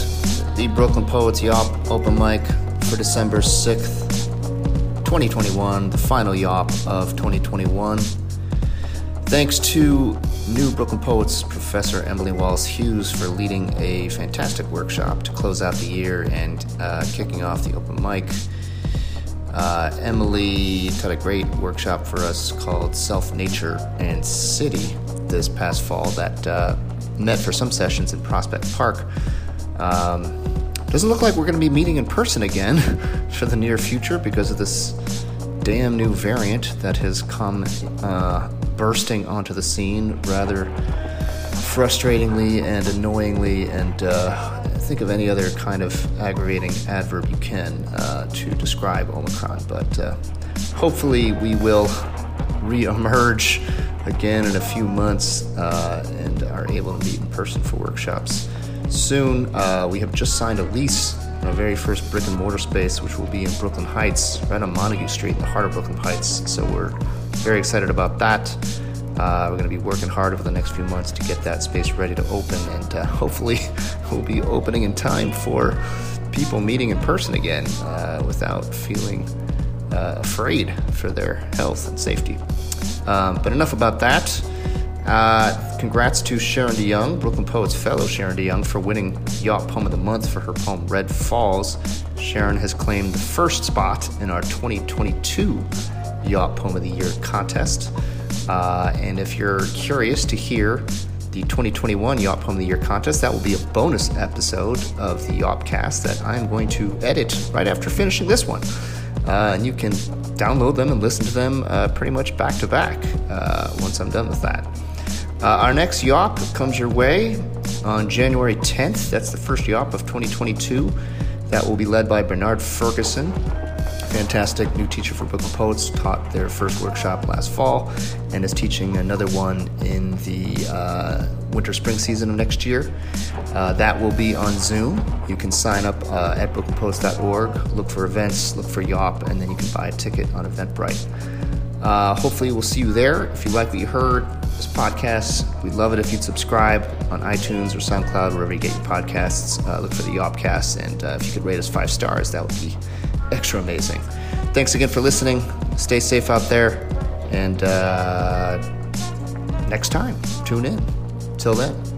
The Brooklyn Poets Yawp open mic for December 6th, 2021, the final Yawp of 2021. Thanks to new Brooklyn Poets Professor Emily Wallace Hughes for leading a fantastic workshop to close out the year and uh, kicking off the open mic. Uh, Emily taught a great workshop for us called Self, Nature, and City this past fall that uh, met for some sessions in Prospect Park. Um, doesn't look like we're going to be meeting in person again *laughs* for the near future because of this damn new variant that has come uh, bursting onto the scene rather frustratingly and annoyingly, and uh, think of any other kind of aggravating adverb you can uh, to describe Omicron. But uh, hopefully, we will re-emerge again in a few months uh, and are able to meet in person for workshops soon. Uh, we have just signed a lease on our very first brick and mortar space, which will be in Brooklyn Heights, right on Montague Street in the heart of Brooklyn Heights. So we're very excited about that. Uh, we're going to be working hard over the next few months to get that space ready to open, and uh, *laughs* hopefully, we'll be opening in time for people meeting in person again uh, without feeling uh, afraid for their health and safety. Um, but enough about that. Uh, congrats to Sharon DeYoung, Brooklyn Poets Fellow Sharon DeYoung, for winning Yawp Poem of the Month for her poem Red Falls. Sharon has claimed the first spot in our 2022 Yawp Poem of the Year contest. Uh, and if you're curious to hear the 2021 Yawp Poem of the Year contest, that will be a bonus episode of the Yawpcast that I'm going to edit right after finishing this one. Uh, and you can download them and listen to them uh, pretty much back to back uh, once I'm done with that. Uh, our next Yawp comes your way on January 10th. That's the first Yawp of 2022. That will be led by Bernard Ferguson, fantastic new teacher for Book Brooklyn Poets. Taught their first workshop last fall and is teaching another one in the uh, winter spring season of next year. Uh, that will be on Zoom. You can sign up uh, at brooklynpoets.org, look for events, look for Yawp, and then you can buy a ticket on Eventbrite. Uh, hopefully, we'll see you there. If you like what you heard, this podcast, we'd love it if you'd subscribe on iTunes or SoundCloud, wherever you get your podcasts. Uh, look for the Yawpcast, and uh, if you could rate us five stars, that would be extra amazing. Thanks again for listening. Stay safe out there, and uh, next time, tune in. Till then.